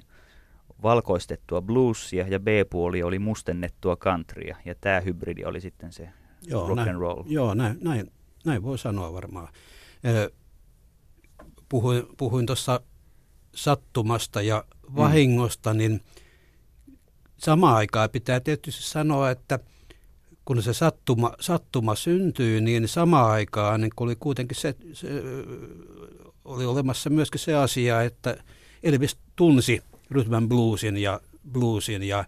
valkoistettua bluesia ja B-puoli oli mustennettua countrya ja tämä hybridi oli sitten se joo, rock näin, and roll. Joo, näin, näin, näin voi sanoa varmaan. Puhuin, puhuin tuossa sattumasta ja vahingosta, mm. niin samaan aikaan pitää tietysti sanoa, että kun se sattuma, sattuma syntyy, niin samaan aikaan niin oli kuitenkin se, se, oli olemassa myöskin se asia, että Elvis tunsi rhythm bluesin ja bluesin ja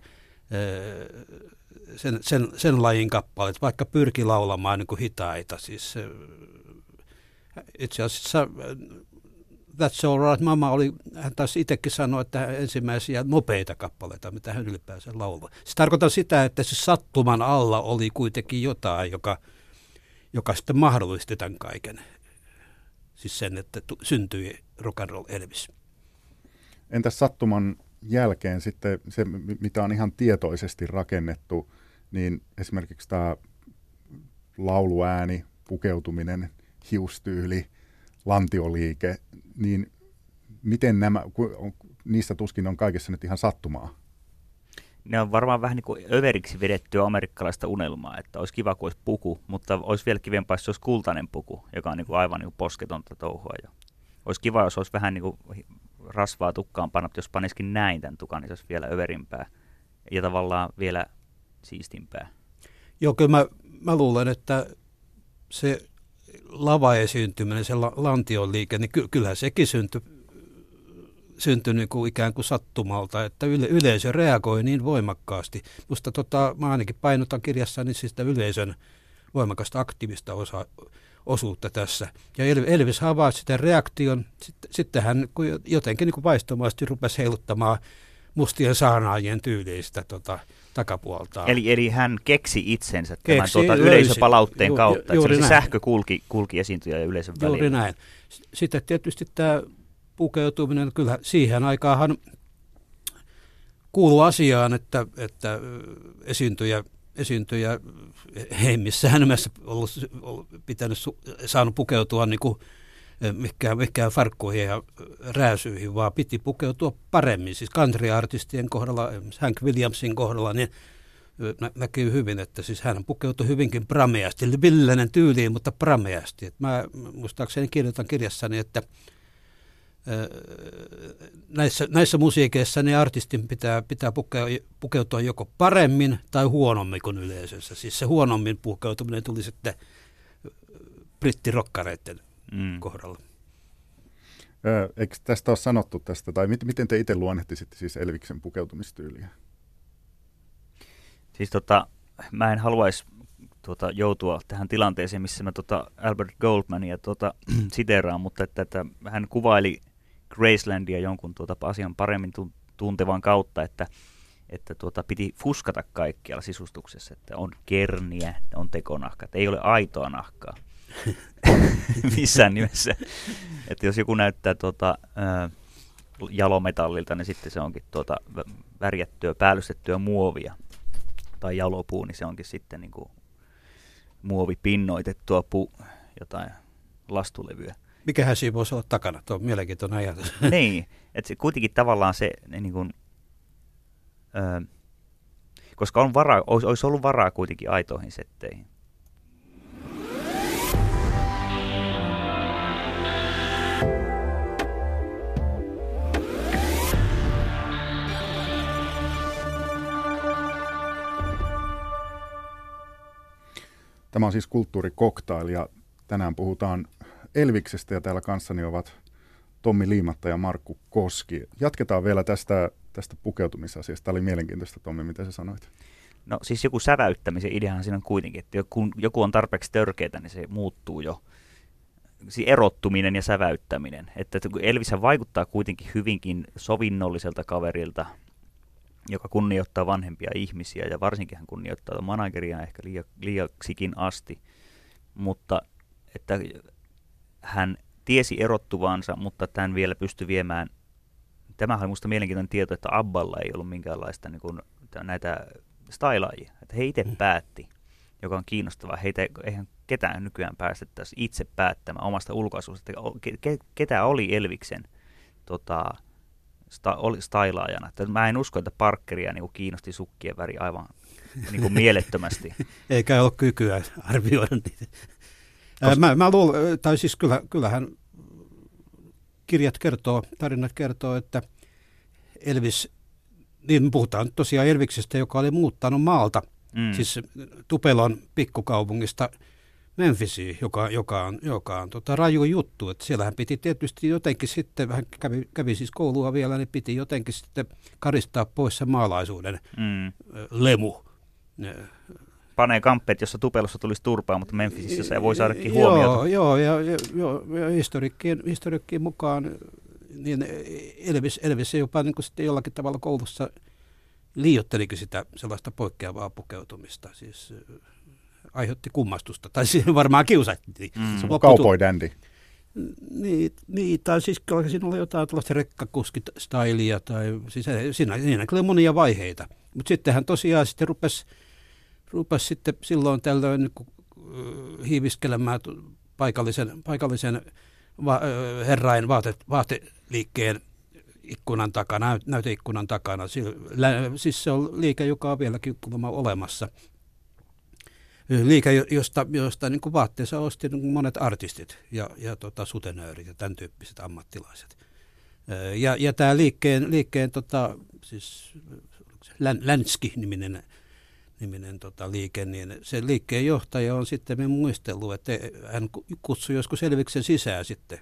sen, sen, sen lajin kappaleet, vaikka pyrki laulamaan niin kuin hitaita. Siis, itse asiassa That's All Right Mama oli, hän taisi itsekin sanoa, että ensimmäisiä nopeita kappaleita, mitä hän ylipäänsä laulaa. Se tarkoittaa sitä, että se sattuman alla oli kuitenkin jotain, joka, joka sitten mahdollisti tämän kaiken. Siis sen, että syntyi rock and roll Elvis. Entäs sattuman jälkeen sitten se, mitä on ihan tietoisesti rakennettu, niin esimerkiksi tämä lauluääni, pukeutuminen, hiustyyli, lantioliike, niin miten nämä, niistä tuskin on kaikessa nyt ihan sattumaa? Ne on varmaan vähän niin kuin överiksi vedettyä amerikkalaista unelmaa, että olisi kiva, kun olisi puku, mutta olisi vielä kivempaa, jos olisi kultainen puku, joka on niin kuin aivan niin kuin posketonta touhua. Ja olisi kiva, jos olisi vähän niin kuin rasvaa tukkaan panot, jos paniskin näin tämän tukan, niin se olisi vielä överimpää ja tavallaan vielä siistimpää. Joo, kyllä mä, mä luulen, että se lavaesiintyminen, se lantion liike, niin ky- kyllähän sekin syntyi syntyi niin kuin ikään kuin sattumalta, että yle, yleisö reagoi niin voimakkaasti. Musta tota, mä ainakin painotan kirjassani siis sitä yleisön voimakasta aktiivista osa, osuutta tässä. Ja Elvis havaitsi sitä reaktion, sitten, hän jotenkin niin kuin vaistomaisesti rupesi heiluttamaan mustien saanaajien tyyliistä tota, takapuolta. Eli, eli hän keksi itsensä tämän keksi, tuota, yleisöpalautteen ju, kautta, ju, että se sähkö kulki, kulki esiintyjä ja yleisön juuri välillä. Juuri näin. Sitten tietysti tämä pukeutuminen, kyllä siihen aikaanhan kuuluu asiaan, että, että esiintyjä esiintyjä ei missään nimessä ollut, ollut pitänyt, saanut pukeutua niin kuin mikään, mikään farkkuihin ja rääsyihin, vaan piti pukeutua paremmin. Siis country-artistien kohdalla, Hank Williamsin kohdalla, niin nä- näkyy hyvin, että siis hän pukeutui hyvinkin prameasti, villinen tyyliin, mutta prameasti. Et mä muistaakseni kirjoitan kirjassani, että näissä, näissä musiikeissa ne artistin pitää, pitää pukeutua joko paremmin tai huonommin kuin yleisössä. Siis se huonommin pukeutuminen tuli sitten brittirokkareiden mm. kohdalla. Eikö tästä ole sanottu tästä, tai miten te itse luonnehtisitte siis Elviksen pukeutumistyyliä? Siis tota, mä en haluaisi tuota, joutua tähän tilanteeseen, missä mä tota Albert Goldmania [CLEARS THROAT] tuota, siteraan, mutta että, että hän kuvaili Gracelandia jonkun tuota asian paremmin tuntevan kautta, että, että tuota, piti fuskata kaikkialla sisustuksessa, että on kerniä, on tekonahka, että ei ole aitoa nahkaa. [LAUGHS] Missään nimessä. että jos joku näyttää tuota, ä, jalometallilta, niin sitten se onkin tuota, värjättyä, päällystettyä muovia. Tai jalopuu, niin se onkin sitten niin kuin muovipinnoitettua pu, jotain lastulevyä. Mikähän siinä voisi olla takana? Tuo on mielenkiintoinen ajatus. [LAUGHS] niin, että se, kuitenkin tavallaan se, niin kuin, ö, koska on varaa, olisi, olisi ollut varaa kuitenkin aitoihin setteihin. Tämä on siis kulttuurikoktail ja tänään puhutaan Elviksestä ja täällä kanssani ovat Tommi Liimatta ja Markku Koski. Jatketaan vielä tästä, tästä pukeutumisasiasta. Tämä oli mielenkiintoista, Tommi, mitä sä sanoit? No siis joku säväyttämisen ideahan siinä on kuitenkin, että kun joku on tarpeeksi törkeätä, niin se muuttuu jo. Siis erottuminen ja säväyttäminen. Että Elvisä vaikuttaa kuitenkin hyvinkin sovinnolliselta kaverilta, joka kunnioittaa vanhempia ihmisiä ja varsinkin hän kunnioittaa manageria ehkä liiaksikin asti. Mutta että hän tiesi erottuvansa, mutta tämän vielä pystyi viemään. Tämä oli minusta mielenkiintoinen tieto, että Abballa ei ollut minkäänlaista niin kuin, näitä stylaajia. Että he itse mm. päätti, joka on kiinnostavaa. Heitä eihän ketään nykyään päästettäisi itse päättämään omasta ulkoasusta, ketä oli Elviksen tota, sta, oli stylaajana. Että mä en usko, että Parkeria niin kiinnosti sukkien väri aivan niin kuin [LAUGHS] mielettömästi. Eikä ole kykyä arvioida niitä. Koska... Mä, mä luulen, tai siis kyllä, kyllähän kirjat kertoo, tarinat kertoo, että Elvis, niin puhutaan tosiaan Elviksestä, joka oli muuttanut maalta, mm. siis Tupelon pikkukaupungista Memphisiin, joka, joka on, joka on tota, raju juttu. Että siellähän piti tietysti jotenkin sitten, vähän kävi, kävi siis koulua vielä, niin piti jotenkin sitten karistaa pois se maalaisuuden mm. lemu panee kamppeet, jossa tupelossa tulisi turpaa, mutta Memphisissä se voi saadakin huomiota. Joo, ja, ja, ja historiikkiin, historiikkiin mukaan niin Elvis, Elvis jopa niin kuin sitten jollakin tavalla koulussa liiottelikin sitä sellaista poikkeavaa pukeutumista. Siis aiheutti kummastusta, tai siihen [LAUGHS] varmaan kiusattiin. Mm. Se Cowboy dandy. Niin, niin, tai siis kyllä siinä oli jotain tällaista rekkakuskit-stylia, tai siis siinä, siinä oli monia vaiheita. Mutta sittenhän tosiaan sitten rupesi rupesi sitten silloin tällöin niin hiiviskelemään paikallisen, paikallisen va, herrain vaate, vaateliikkeen ikkunan takana, näyteikkunan takana. Siis se on liike, joka on vieläkin olemassa. Liike, josta, josta niin kuin vaatteensa osti niin kuin monet artistit ja, ja tota, sutenöörit ja tämän tyyppiset ammattilaiset. Ja, ja tämä liikkeen, liikkeen tota, siis Länski-niminen niminen tota, liike, niin se liikkeen johtaja on sitten muistellut, että hän kutsui joskus Elviksen sisään sitten.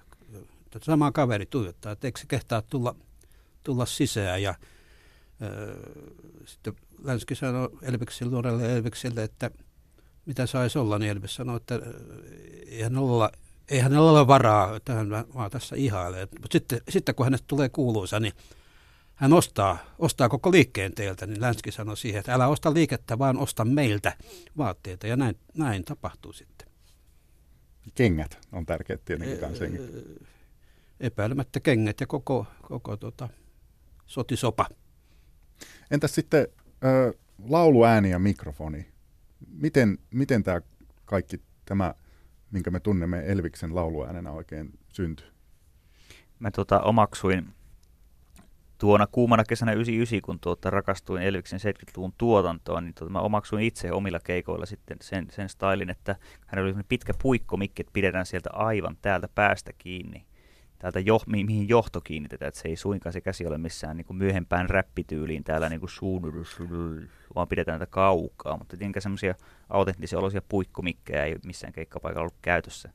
Sama kaveri tuijottaa, että eikö se kehtaa tulla, tulla sisään ja ö, sitten Länski sanoi Elviksen nuorelle Elvikselle, että mitä saisi olla, niin Elvis sanoi, että eihän olla, ei hänellä ole varaa, että hän vaan tässä ihailee. Mutta sitten, sitten kun hänestä tulee kuuluisa, niin hän ostaa, ostaa koko liikkeen teiltä, niin Länski sanoi siihen, että älä osta liikettä, vaan osta meiltä vaatteita. Ja näin, näin tapahtuu sitten. Kengät on tärkeät tietenkin kanssa. Epäilemättä kengät ja koko, koko tota, sotisopa. Entäs sitten ö, lauluääni ja mikrofoni? Miten, miten tämä kaikki tämä, minkä me tunnemme Elviksen lauluäänenä oikein syntyi? Mä tota, omaksuin tuona kuumana kesänä 99, kun tuota, rakastuin Elviksen 70-luvun tuotantoon, niin tuota, mä omaksuin itse omilla keikoilla sitten sen, sen stylin, että hän oli pitkä puikkomikki, että pidetään sieltä aivan täältä päästä kiinni, täältä jo, mi- mihin johto kiinnitetään, että se ei suinkaan se käsi ole missään niin kuin myöhempään räppityyliin täällä niin kuin vaan pidetään tätä kaukaa, mutta tietenkään semmoisia autenttisia olosia puikkomikkejä ei missään keikkapaikalla ollut käytössä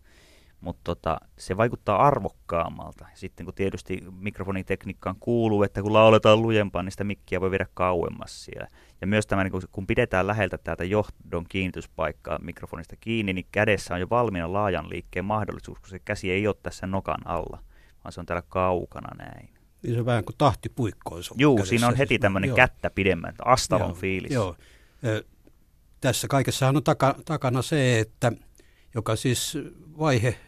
mutta tota, se vaikuttaa arvokkaammalta. Sitten kun tietysti mikrofonitekniikkaan kuuluu, että kun lauletaan lujempaa, niin sitä mikkiä voi viedä kauemmas siellä. Ja myös tämä, niin kun pidetään läheltä täältä johdon kiinnityspaikkaa mikrofonista kiinni, niin kädessä on jo valmiina laajan liikkeen mahdollisuus, kun se käsi ei ole tässä nokan alla, vaan se on täällä kaukana näin. Niin se on vähän kuin tahtipuikko. Joo, siinä on heti tämmöinen kättä pidemmän, astalon joo, fiilis. Joo. Tässä kaikessahan on taka, takana se, että joka siis vaihe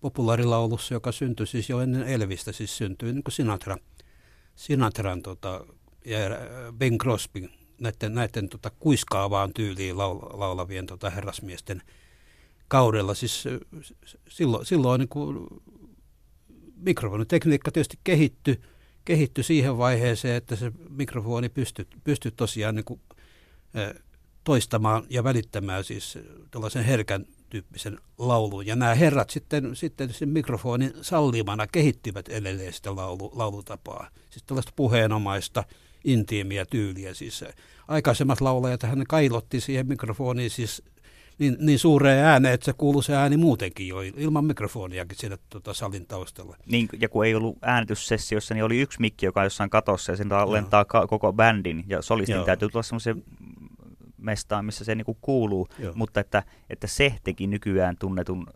populaarilaulussa, joka syntyi siis jo ennen Elvistä, siis syntyi niin kuin Sinatra, Sinatran tota, ja Ben Crosby, näiden, näiden tota, kuiskaavaan tyyliin laul, laulavien tota, herrasmiesten kaudella. Siis silloin, silloin niin kuin, mikrofonitekniikka tietysti kehittyi, kehittyi siihen vaiheeseen, että se mikrofoni pystyi, pystyi tosiaan niin kuin, toistamaan ja välittämään siis tällaisen herkän tyyppisen laulun. Ja nämä herrat sitten, sitten sen mikrofonin sallimana kehittivät edelleen sitä laulu, laulutapaa. Siis tällaista puheenomaista, intiimiä tyyliä. Siis aikaisemmat laulajat hän kailotti siihen mikrofoniin siis niin, niin suureen ääneen, että se kuului se ääni muutenkin jo ilman mikrofoniakin siinä tota, salin taustalla. Niin, ja kun ei ollut äänityssessiossa, niin oli yksi mikki, joka on jossain katossa ja sen lentaa ka- koko bändin ja solistin Joo. täytyy tulla semmoisen mestaan, missä se niinku kuuluu, Joo. mutta että, että se teki nykyään tunnetun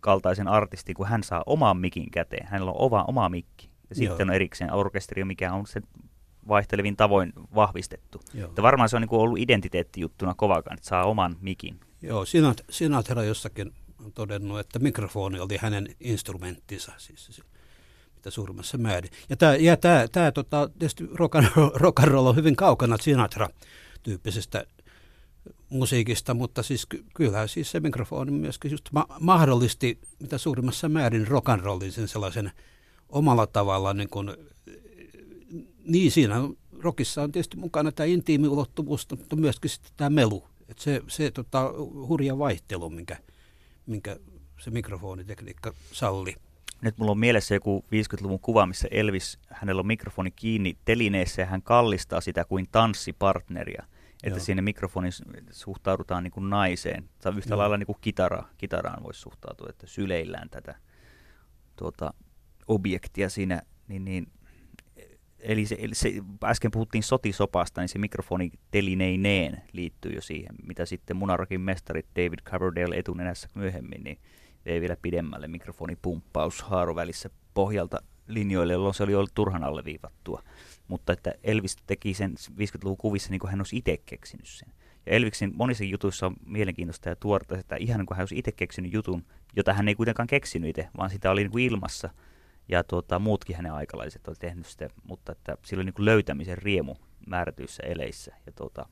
kaltaisen artistin, kun hän saa oman mikin käteen. Hänellä on oma, oma mikki. Ja Joo. sitten on erikseen orkesteri, mikä on se vaihtelevin tavoin vahvistettu. Että varmaan se on niin ollut identiteettijuttuna kovakaan, että saa oman mikin. Joo, Sinat, Sinatra jossakin on todennut, että mikrofoni oli hänen instrumenttinsa, siis mitä suurimmassa määrin. Ja tämä, ja tämä, tämä tota, tietysti rock and, roll, on hyvin kaukana Sinatra-tyyppisestä musiikista, mutta siis ky- kyllähän siis se mikrofoni myöskin just ma- mahdollisti mitä suurimmassa määrin rock and rollin sen sellaisen omalla tavalla niin kuin, niin siinä rockissa on tietysti mukana tämä intiimi ulottuvuus, mutta myöskin sitten tämä melu. Et se se tota, hurja vaihtelu, minkä, minkä se mikrofonitekniikka salli. Nyt mulla on mielessä joku 50-luvun kuva, missä Elvis, hänellä on mikrofoni kiinni telineessä ja hän kallistaa sitä kuin tanssipartneria. Että Joo. siinä mikrofonissa suhtaudutaan niin kuin naiseen. Tai yhtä Joo. lailla niin kuin kitara, kitaraan voisi suhtautua, että syleillään tätä tuota, objektia siinä. Niin, niin, eli, se, se, äsken puhuttiin sotisopasta, niin se mikrofoni telineineen liittyy jo siihen, mitä sitten Munarokin mestarit David Coverdale etunenässä myöhemmin, niin vei vielä pidemmälle mikrofonipumppaus haarovälissä pohjalta linjoille, jolloin se oli ollut turhan alleviivattua mutta että Elvis teki sen 50-luvun kuvissa niin kuin hän olisi itse keksinyt sen. Ja Elviksen monissa jutuissa on mielenkiintoista ja tuorta, että ihan niin kuin hän olisi itse keksinyt jutun, jota hän ei kuitenkaan keksinyt itse, vaan sitä oli niin kuin ilmassa. Ja tuota, muutkin hänen aikalaiset oli tehnyt sitä, mutta että sillä oli niin kuin löytämisen riemu määrätyissä eleissä ja tuota,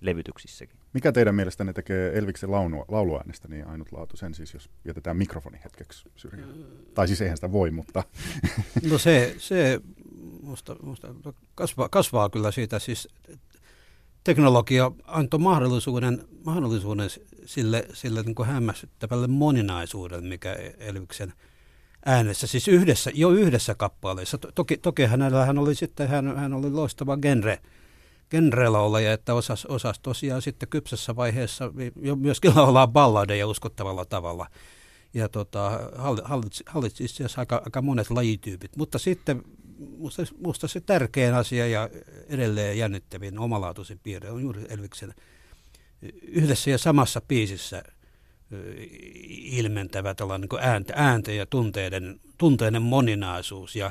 levytyksissäkin. Mikä teidän mielestänne tekee Elviksen laulua, lauluäänestä niin ainutlaatuisen, siis jos jätetään mikrofoni hetkeksi syrjään? Tai siis eihän sitä voi, mutta... [LAUGHS] No se, se musta, musta kasvaa, kasvaa kyllä siitä siis teknologia antoi mahdollisuuden, mahdollisuuden sille, sille niin kuin hämmästyttävälle moninaisuudelle, mikä Elviksen äänessä, siis yhdessä, jo yhdessä kappaleessa. Toki, toki hänellä hän oli sitten, hän, hän oli loistava genre, genrelaulaja, että osas, osas tosiaan sitten kypsässä vaiheessa jo myöskin [LAUGHS] laulaa balladeja uskottavalla tavalla. Ja tota, hallitsi, hallitsi siis aika, aika monet lajityypit. Mutta sitten musta, musta se tärkein asia ja edelleen jännittävin omalaatuisin piirre on juuri Elviksen yhdessä ja samassa biisissä ilmentävä tällainen niin ääntä, ääntä ja tunteiden, tunteiden moninaisuus ja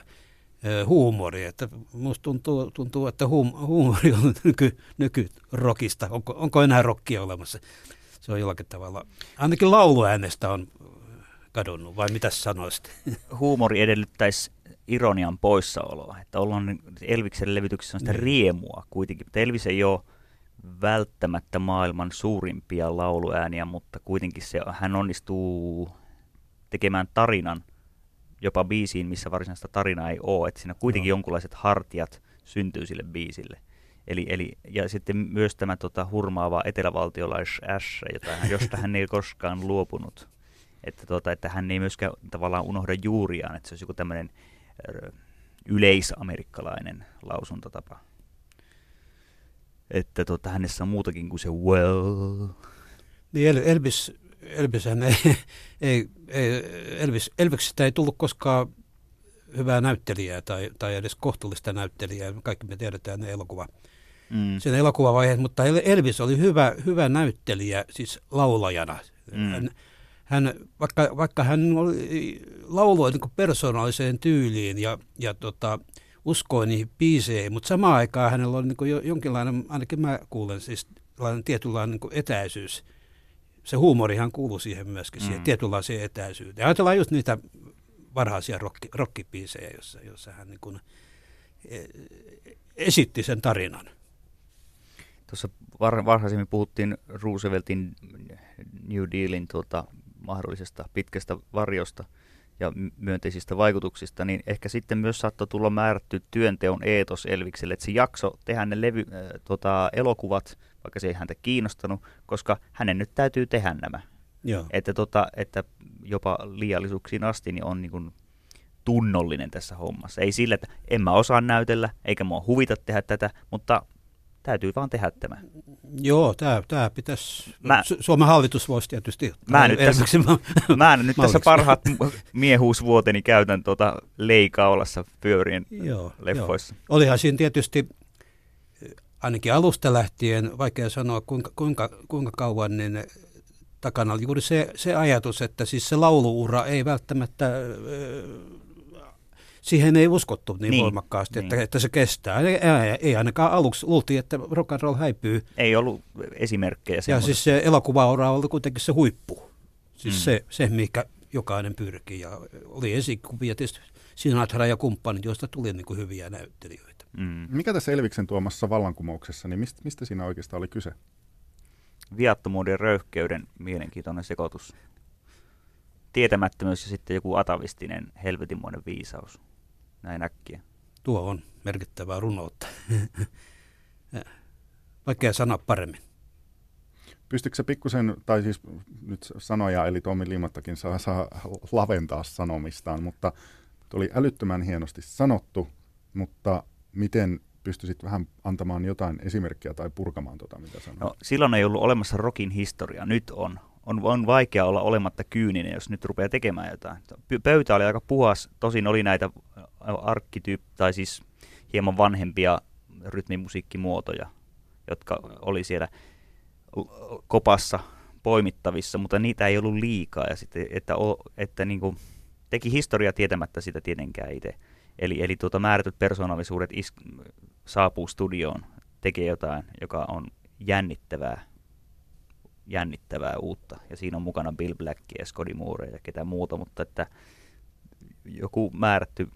huumori. Että musta tuntuu, tuntuu että huum, huumori on [LAUGHS] nyky, nykyrokista. Onko, onko enää rokkia olemassa? Se on jollakin tavalla, ainakin lauluäänestä on kadonnut, vai mitä sanoisit? [LAUGHS] Huumori edellyttäisi ironian poissaoloa, että ollaan Elviksen levytyksessä on sitä niin. riemua kuitenkin, mutta Elvis ei ole välttämättä maailman suurimpia lauluääniä, mutta kuitenkin se, hän onnistuu tekemään tarinan jopa biisiin, missä varsinaista tarinaa ei ole, että siinä kuitenkin no. jonkunlaiset hartiat syntyy sille biisille. Eli, eli, ja sitten myös tämä tota, hurmaava etelävaltiolais Ash, jota hän, josta hän ei koskaan luopunut. Että, tota, että hän ei myöskään tavallaan unohda juuriaan, että se olisi joku tämmöinen yleisamerikkalainen lausuntotapa. Että tota, hänessä on muutakin kuin se well. Niin Elvis, Elvis ei, [LAUGHS] ei, ei Elvis, Elviksestä ei tullut koskaan hyvää näyttelijää tai, tai edes kohtuullista näyttelijää. Kaikki me tiedetään ne elokuva, mm. sen elokuvavaiheet, mutta Elvis oli hyvä, hyvä näyttelijä siis laulajana. Mm hän, vaikka, vaikka hän oli, lauloi niin persoonalliseen tyyliin ja, ja tota, uskoi niihin biiseihin, mutta samaan aikaan hänellä oli niin jo, jonkinlainen, ainakin mä kuulen siis tietynlainen niin etäisyys. Se huumorihan kuuluu siihen myöskin, mm. siihen tietynlaiseen etäisyyteen. Ajatellaan just niitä varhaisia rocki, rockibiisejä, jossa, jossa hän niin kuin, e, esitti sen tarinan. Tuossa var, varhaisemmin puhuttiin Rooseveltin New Dealin tuota, mahdollisesta pitkästä varjosta ja myönteisistä vaikutuksista, niin ehkä sitten myös saattoi tulla määrätty työnteon eetos Elvikselle, että se jakso tehdä ne levy, äh, tota, elokuvat, vaikka se ei häntä kiinnostanut, koska hänen nyt täytyy tehdä nämä. Joo. Että, tota, että jopa liiallisuuksiin asti niin on niin kuin tunnollinen tässä hommassa. Ei sillä, että en mä osaa näytellä, eikä mua huvita tehdä tätä, mutta täytyy vaan tehdä tämä. Joo, tämä, tämä pitäisi, mä, Suomen hallitus voisi tietysti. Mä nyt tässä, [LAUGHS] mä nyt tässä parhaat miehuusvuoteni käytän tuota leikaolassa pyörien joo, leffoissa. Joo. Olihan siinä tietysti ainakin alusta lähtien, vaikea sanoa kuinka, kuinka, kuinka kauan, niin takana oli juuri se, se ajatus, että siis se lauluura ei välttämättä siihen ei uskottu niin, niin voimakkaasti, niin. Että, että se kestää. Ei, ei ainakaan aluksi luultiin, että rock and roll häipyy. Ei ollut esimerkkejä. Ja siis se elokuvaura oli kuitenkin se huippu. Siis mm. se, se, mikä jokainen pyrkii. Ja oli esikuvia tietysti Sinatra ja kumppanit, joista tuli niin kuin hyviä näyttelijöitä. Mm. Mikä tässä Elviksen tuomassa vallankumouksessa, niin mistä, mistä siinä oikeastaan oli kyse? Viattomuuden ja röyhkeyden mielenkiintoinen sekoitus. Tietämättömyys ja sitten joku atavistinen helvetinmoinen viisaus. Näin äkkiä. Tuo on merkittävää runoutta. [LAUGHS] Vaikea sanoa paremmin. Pystytkö se pikkusen, tai siis nyt sanoja, eli Tommi Limattakin saa, saa laventaa sanomistaan, mutta oli älyttömän hienosti sanottu, mutta miten pystyisit vähän antamaan jotain esimerkkiä tai purkamaan tuota, mitä sanoit? No, silloin ei ollut olemassa rokin historia, nyt on. On, on vaikea olla olematta kyyninen, jos nyt rupeaa tekemään jotain. Pöytä oli aika puhas, tosin oli näitä arkkityyp, tai siis hieman vanhempia rytmimusiikkimuotoja, jotka oli siellä kopassa poimittavissa, mutta niitä ei ollut liikaa. Ja sitten, että, että niin kuin, teki historia tietämättä sitä tietenkään itse. Eli, eli tuota määrätyt persoonallisuudet is, saapuu studioon, tekee jotain, joka on jännittävää, jännittävää uutta. Ja siinä on mukana Bill Black ja Scotty Moore ja ketä muuta, mutta että joku määrätty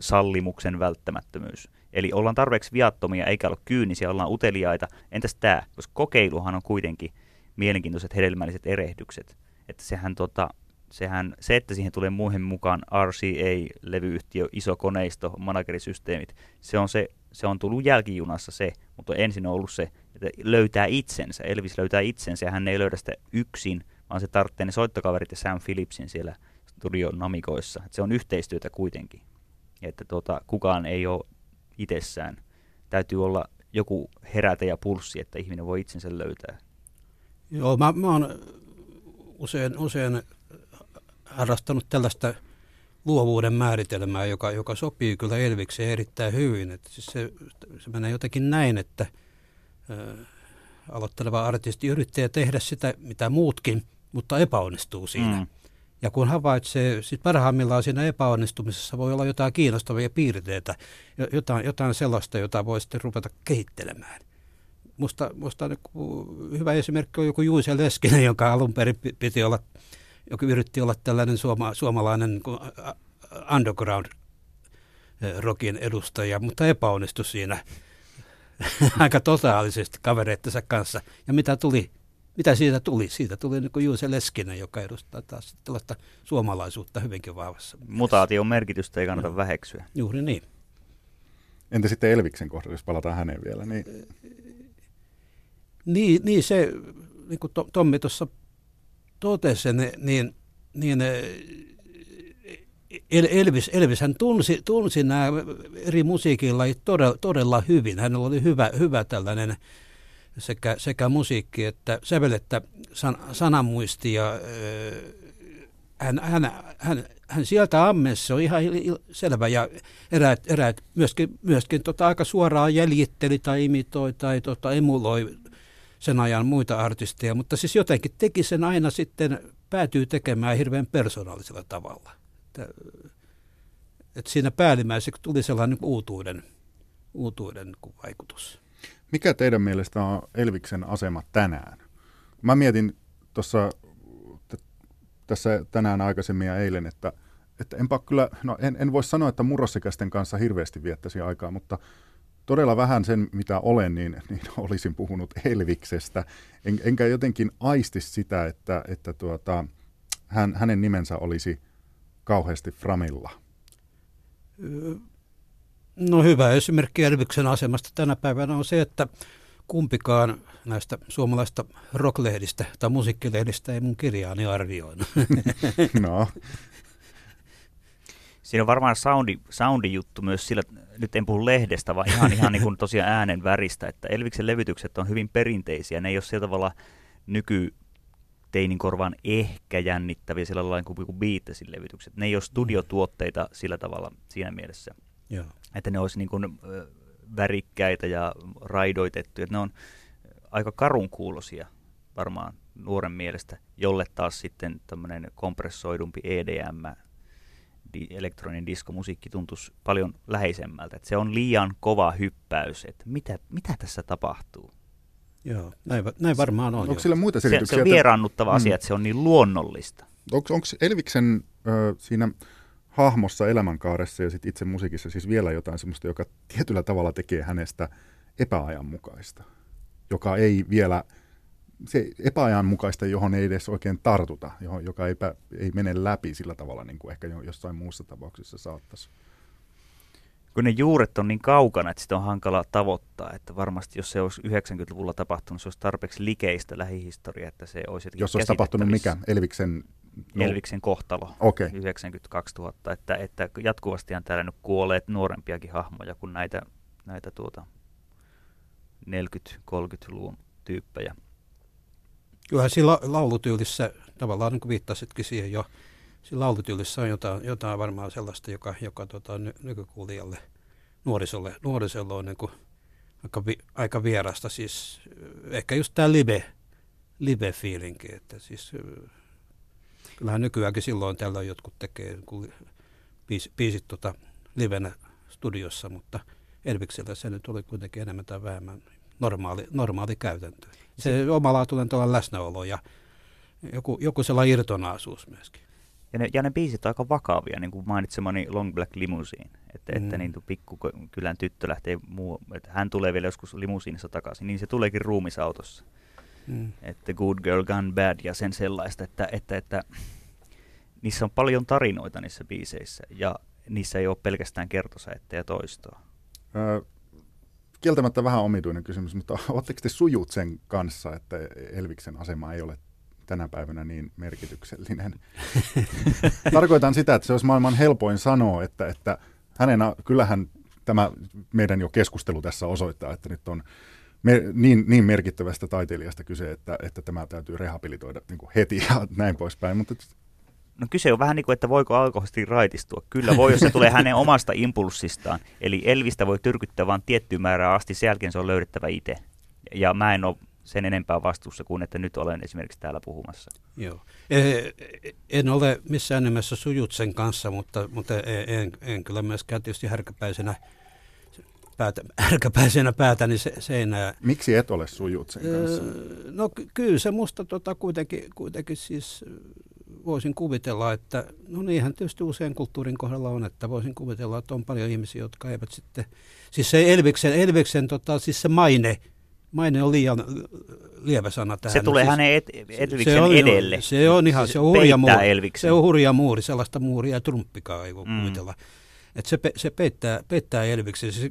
sallimuksen välttämättömyys. Eli ollaan tarpeeksi viattomia eikä olla kyynisiä, ollaan uteliaita. Entäs tämä? Koska kokeiluhan on kuitenkin mielenkiintoiset hedelmälliset erehdykset. Että sehän, tota, sehän, se, että siihen tulee muihin mukaan RCA-levyyhtiö, iso koneisto, managerisysteemit, se on, se, se on tullut jälkijunassa se, mutta ensin on ollut se, että löytää itsensä. Elvis löytää itsensä ja hän ei löydä sitä yksin, vaan se tarvitsee ne soittokaverit ja Sam Phillipsin siellä studion namikoissa. Että se on yhteistyötä kuitenkin. Että tota, kukaan ei ole itsessään. Täytyy olla joku herätä ja pulssi, että ihminen voi itsensä löytää. Joo, mä, mä oon usein, usein harrastanut tällaista luovuuden määritelmää, joka, joka sopii kyllä Elvikseen erittäin hyvin. Että siis se, se menee jotenkin näin, että ää, aloitteleva artisti yrittää tehdä sitä, mitä muutkin, mutta epäonnistuu siinä. Mm. Ja kun havaitsee, sit parhaimmillaan siinä epäonnistumisessa voi olla jotain kiinnostavia piirteitä, jotain, jotain sellaista, jota voi sitten ruveta kehittelemään. Musta, musta hyvä esimerkki on joku Juise Leskinen, joka alun perin piti olla, joka yritti olla tällainen suoma, suomalainen niin underground rockin edustaja, mutta epäonnistui siinä [LAUGHS] aika totaalisesti kavereittensa kanssa. Ja mitä tuli? Mitä siitä tuli? Siitä tuli niin Juuse Leskinen, joka edustaa taas tällaista suomalaisuutta hyvinkin vahvassa. Mutaation merkitystä ei kannata no. väheksyä. Juuri niin. Entä sitten Elviksen kohdalla, jos palataan häneen vielä? Niin, niin, niin se, niin kuin Tommi tuossa totesi, niin, niin Elvis, Elvis hän tunsi, tunsi nämä eri musiikilla todella, todella hyvin. Hänellä oli hyvä, hyvä tällainen sekä, sekä musiikki että sävel että san, sanamuisti ja hän, hän, hän, hän sieltä ammessa on ihan selvä ja eräät, eräät myöskin, myöskin tota aika suoraan jäljitteli tai imitoi tai tota emuloi sen ajan muita artisteja, mutta siis jotenkin teki sen aina sitten, päätyy tekemään hirveän persoonallisella tavalla. Että, että siinä päällimmäiseksi tuli sellainen uutuuden, uutuuden vaikutus. Mikä teidän mielestä on Elviksen asema tänään? Mä mietin tuossa tässä tänään aikaisemmin ja eilen, että, että enpä kyllä, no en, en voi sanoa, että murrosikäisten kanssa hirveästi viettäisi aikaa, mutta todella vähän sen, mitä olen, niin, niin olisin puhunut Elviksestä. En, enkä jotenkin aisti sitä, että, että tuota, hän, hänen nimensä olisi kauheasti Framilla. No hyvä esimerkki Elviksen asemasta tänä päivänä on se, että kumpikaan näistä suomalaista rocklehdistä tai musiikkilehdistä ei mun kirjaani arvioinut. [LAUGHS] No. Siinä on varmaan soundi, soundi juttu myös sillä, nyt en puhu lehdestä, vaan ihan, ihan niin kuin tosiaan äänen väristä, että Elviksen levytykset on hyvin perinteisiä. Ne ei ole sillä tavalla nyky teinin korvaan ehkä jännittäviä sillä lailla kuin Beatlesin levitykset. Ne ei ole studiotuotteita sillä tavalla siinä mielessä. Joo. Että ne olisi niin kuin, värikkäitä ja raidoitettuja. Että ne on aika karunkuulosia varmaan nuoren mielestä, jolle taas sitten tämmöinen kompressoidumpi EDM, di, elektroninen diskomusiikki tuntuisi paljon läheisemmältä. Että se on liian kova hyppäys, että mitä, mitä tässä tapahtuu. Joo, näin, näin varmaan on. Onko jo. sillä muita Se, selityksiä? se on että- vieraannuttava Mm. asia, että se on niin luonnollista. Onko Elviksen ö, siinä hahmossa elämänkaaressa ja sit itse musiikissa siis vielä jotain sellaista, joka tietyllä tavalla tekee hänestä epäajanmukaista, joka ei vielä, se epäajanmukaista, johon ei edes oikein tartuta, johon, joka ei, ei mene läpi sillä tavalla, niin kuin ehkä jo- jossain muussa tapauksessa saattaisi. Kun ne juuret on niin kaukana, että sitä on hankala tavoittaa, että varmasti jos se olisi 90-luvulla tapahtunut, se olisi tarpeeksi likeistä lähihistoria, että se olisi Jos olisi tapahtunut mikä? Elviksen... No, Elviksen kohtalo. Okei. 92 000, että, että jatkuvastihan täällä nyt kuolleet nuorempiakin hahmoja kuin näitä, näitä tuota 40-30-luvun tyyppejä. Kyllähän siinä la- laulutyylissä, tavallaan niin kuin viittasitkin siihen jo, siinä laulutyylissä on jotain, jotain varmaan sellaista, joka, joka tota, ny- nykykuulijalle, nuorisolle, nuorisolle on niin kuin aika, vi, aika vierasta. Siis, äh, ehkä just tämä live, live-feelinki, että siis äh, kyllähän nykyäänkin silloin tällöin jotkut tekee kun biisit, biisit tota, livenä studiossa, mutta Elviksellä se nyt oli kuitenkin enemmän tai vähemmän normaali, normaali käytäntö. Se omalaatuinen tuolla läsnäolo ja joku, joku sellainen irtonaisuus myöskin. Ja ne, ja ne biisit on aika vakavia, niin kuin mainitsemani Long Black Limousine, että, mm. että niin pikkukylän tyttö lähtee muu, että hän tulee vielä joskus limusiinissa takaisin, niin se tuleekin ruumisautossa. Mm. Että Good Girl Gone Bad ja sen sellaista, että, että, että niissä on paljon tarinoita niissä biiseissä ja niissä ei ole pelkästään kertosäettä ja toistoa. Ö, kieltämättä vähän omituinen kysymys, mutta [LAUGHS] oletteko te sujut sen kanssa, että Elviksen asema ei ole tänä päivänä niin merkityksellinen? [LAUGHS] Tarkoitan sitä, että se olisi maailman helpoin sanoa, että, että hänen, kyllähän tämä meidän jo keskustelu tässä osoittaa, että nyt on me, niin, niin merkittävästä taiteilijasta kyse, että, että tämä täytyy rehabilitoida niin kuin heti ja [LAUGHS] näin poispäin. Mutta No kyse on vähän niin kuin, että voiko alkoholisesti raitistua. Kyllä voi, jos se tulee hänen [LAUGHS] omasta impulssistaan. Eli Elvistä voi tyrkyttää vain tiettyyn määrään asti, sen jälkeen se on löydettävä itse. Ja mä en ole sen enempää vastuussa kuin, että nyt olen esimerkiksi täällä puhumassa. Joo. Eh, En ole missään nimessä sujut sen kanssa, mutta, mutta en, en, en kyllä myöskään tietysti härkäpäisenä, päätä, [LAUGHS] härkäpäisenä päätäni se, seinää. miksi et ole sujut sen kanssa? Öö, No ky- kyllä se musta tota kuitenkin, kuitenkin siis voisin kuvitella, että no niinhän tietysti usein kulttuurin kohdalla on, että voisin kuvitella, että on paljon ihmisiä, jotka eivät sitten, siis se Elviksen, Elviksen tota, siis se maine, maine on liian lievä sana tähän. Se tulee siis, hänen et, Elviksen se on, edelle. Se on ihan, se on hurja muuri. Elviksen. Se on hurja muuri, sellaista muuria ja trumppikaa ei voi Mm. mm. kuvitella. Että se, pe, se peittää, peittää Elviksen. Se,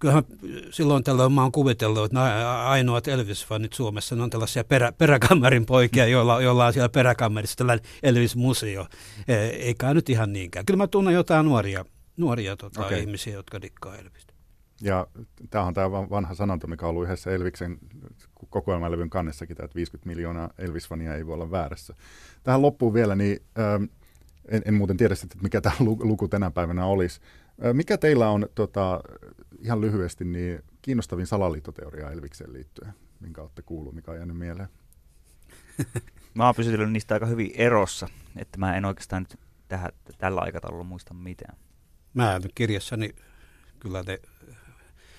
kyllähän silloin tällöin mä oon kuvitellut, että nämä ainoat Elvis-fanit Suomessa, ne on tällaisia perä, peräkammarin poikia, joilla, joilla on siellä peräkammarissa tällainen Elvis-museo. E- Eikä nyt ihan niinkään. Kyllä mä tunnen jotain nuoria, nuoria tota, okay. ihmisiä, jotka dikkaa Elvistä. Ja tämä on tämä vanha sanonta, mikä on ollut yhdessä Elviksen kokoelmalevyn kannessakin, että 50 miljoonaa Elvis-fania ei voi olla väärässä. Tähän loppuun vielä, niin ähm, en, en muuten tiedä sitten, mikä tämä lu- luku tänä päivänä olisi. Äh, mikä teillä on tota, ihan lyhyesti niin kiinnostavin salaliittoteoria Elvikseen liittyen, minkä olette kuullut, mikä on jäänyt mieleen? Mä oon pysytellyt niistä aika hyvin erossa, että mä en oikeastaan nyt tähän, tällä aikataululla muista mitään. Mä nyt kirjassani kyllä ne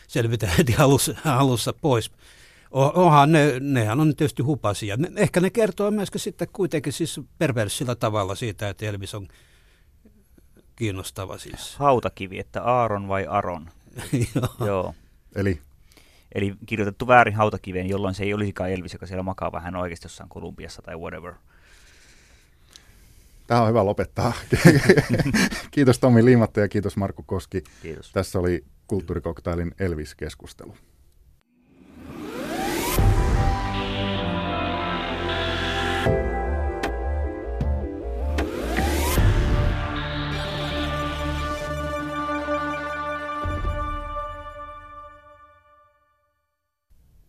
selvitään heti alussa, alussa pois. O- Onhan ne, nehän on tietysti hupasia. Ne, ehkä ne kertoo myöskin sitten kuitenkin siis perversillä tavalla siitä, että Elvis on kiinnostava siis. Hautakivi, että Aaron vai Aron. Joo. Eli Eli kirjoitettu väärin hautakiveen, jolloin se ei olisikaan Elvis, joka siellä makaa vähän oikeasti jossain Kolumbiassa tai whatever. tämä on hyvä lopettaa. [LAUGHS] kiitos Tommi Liimatta ja kiitos Markku Koski. Kiitos. Tässä oli Kulttuurikoktailin Elvis-keskustelu.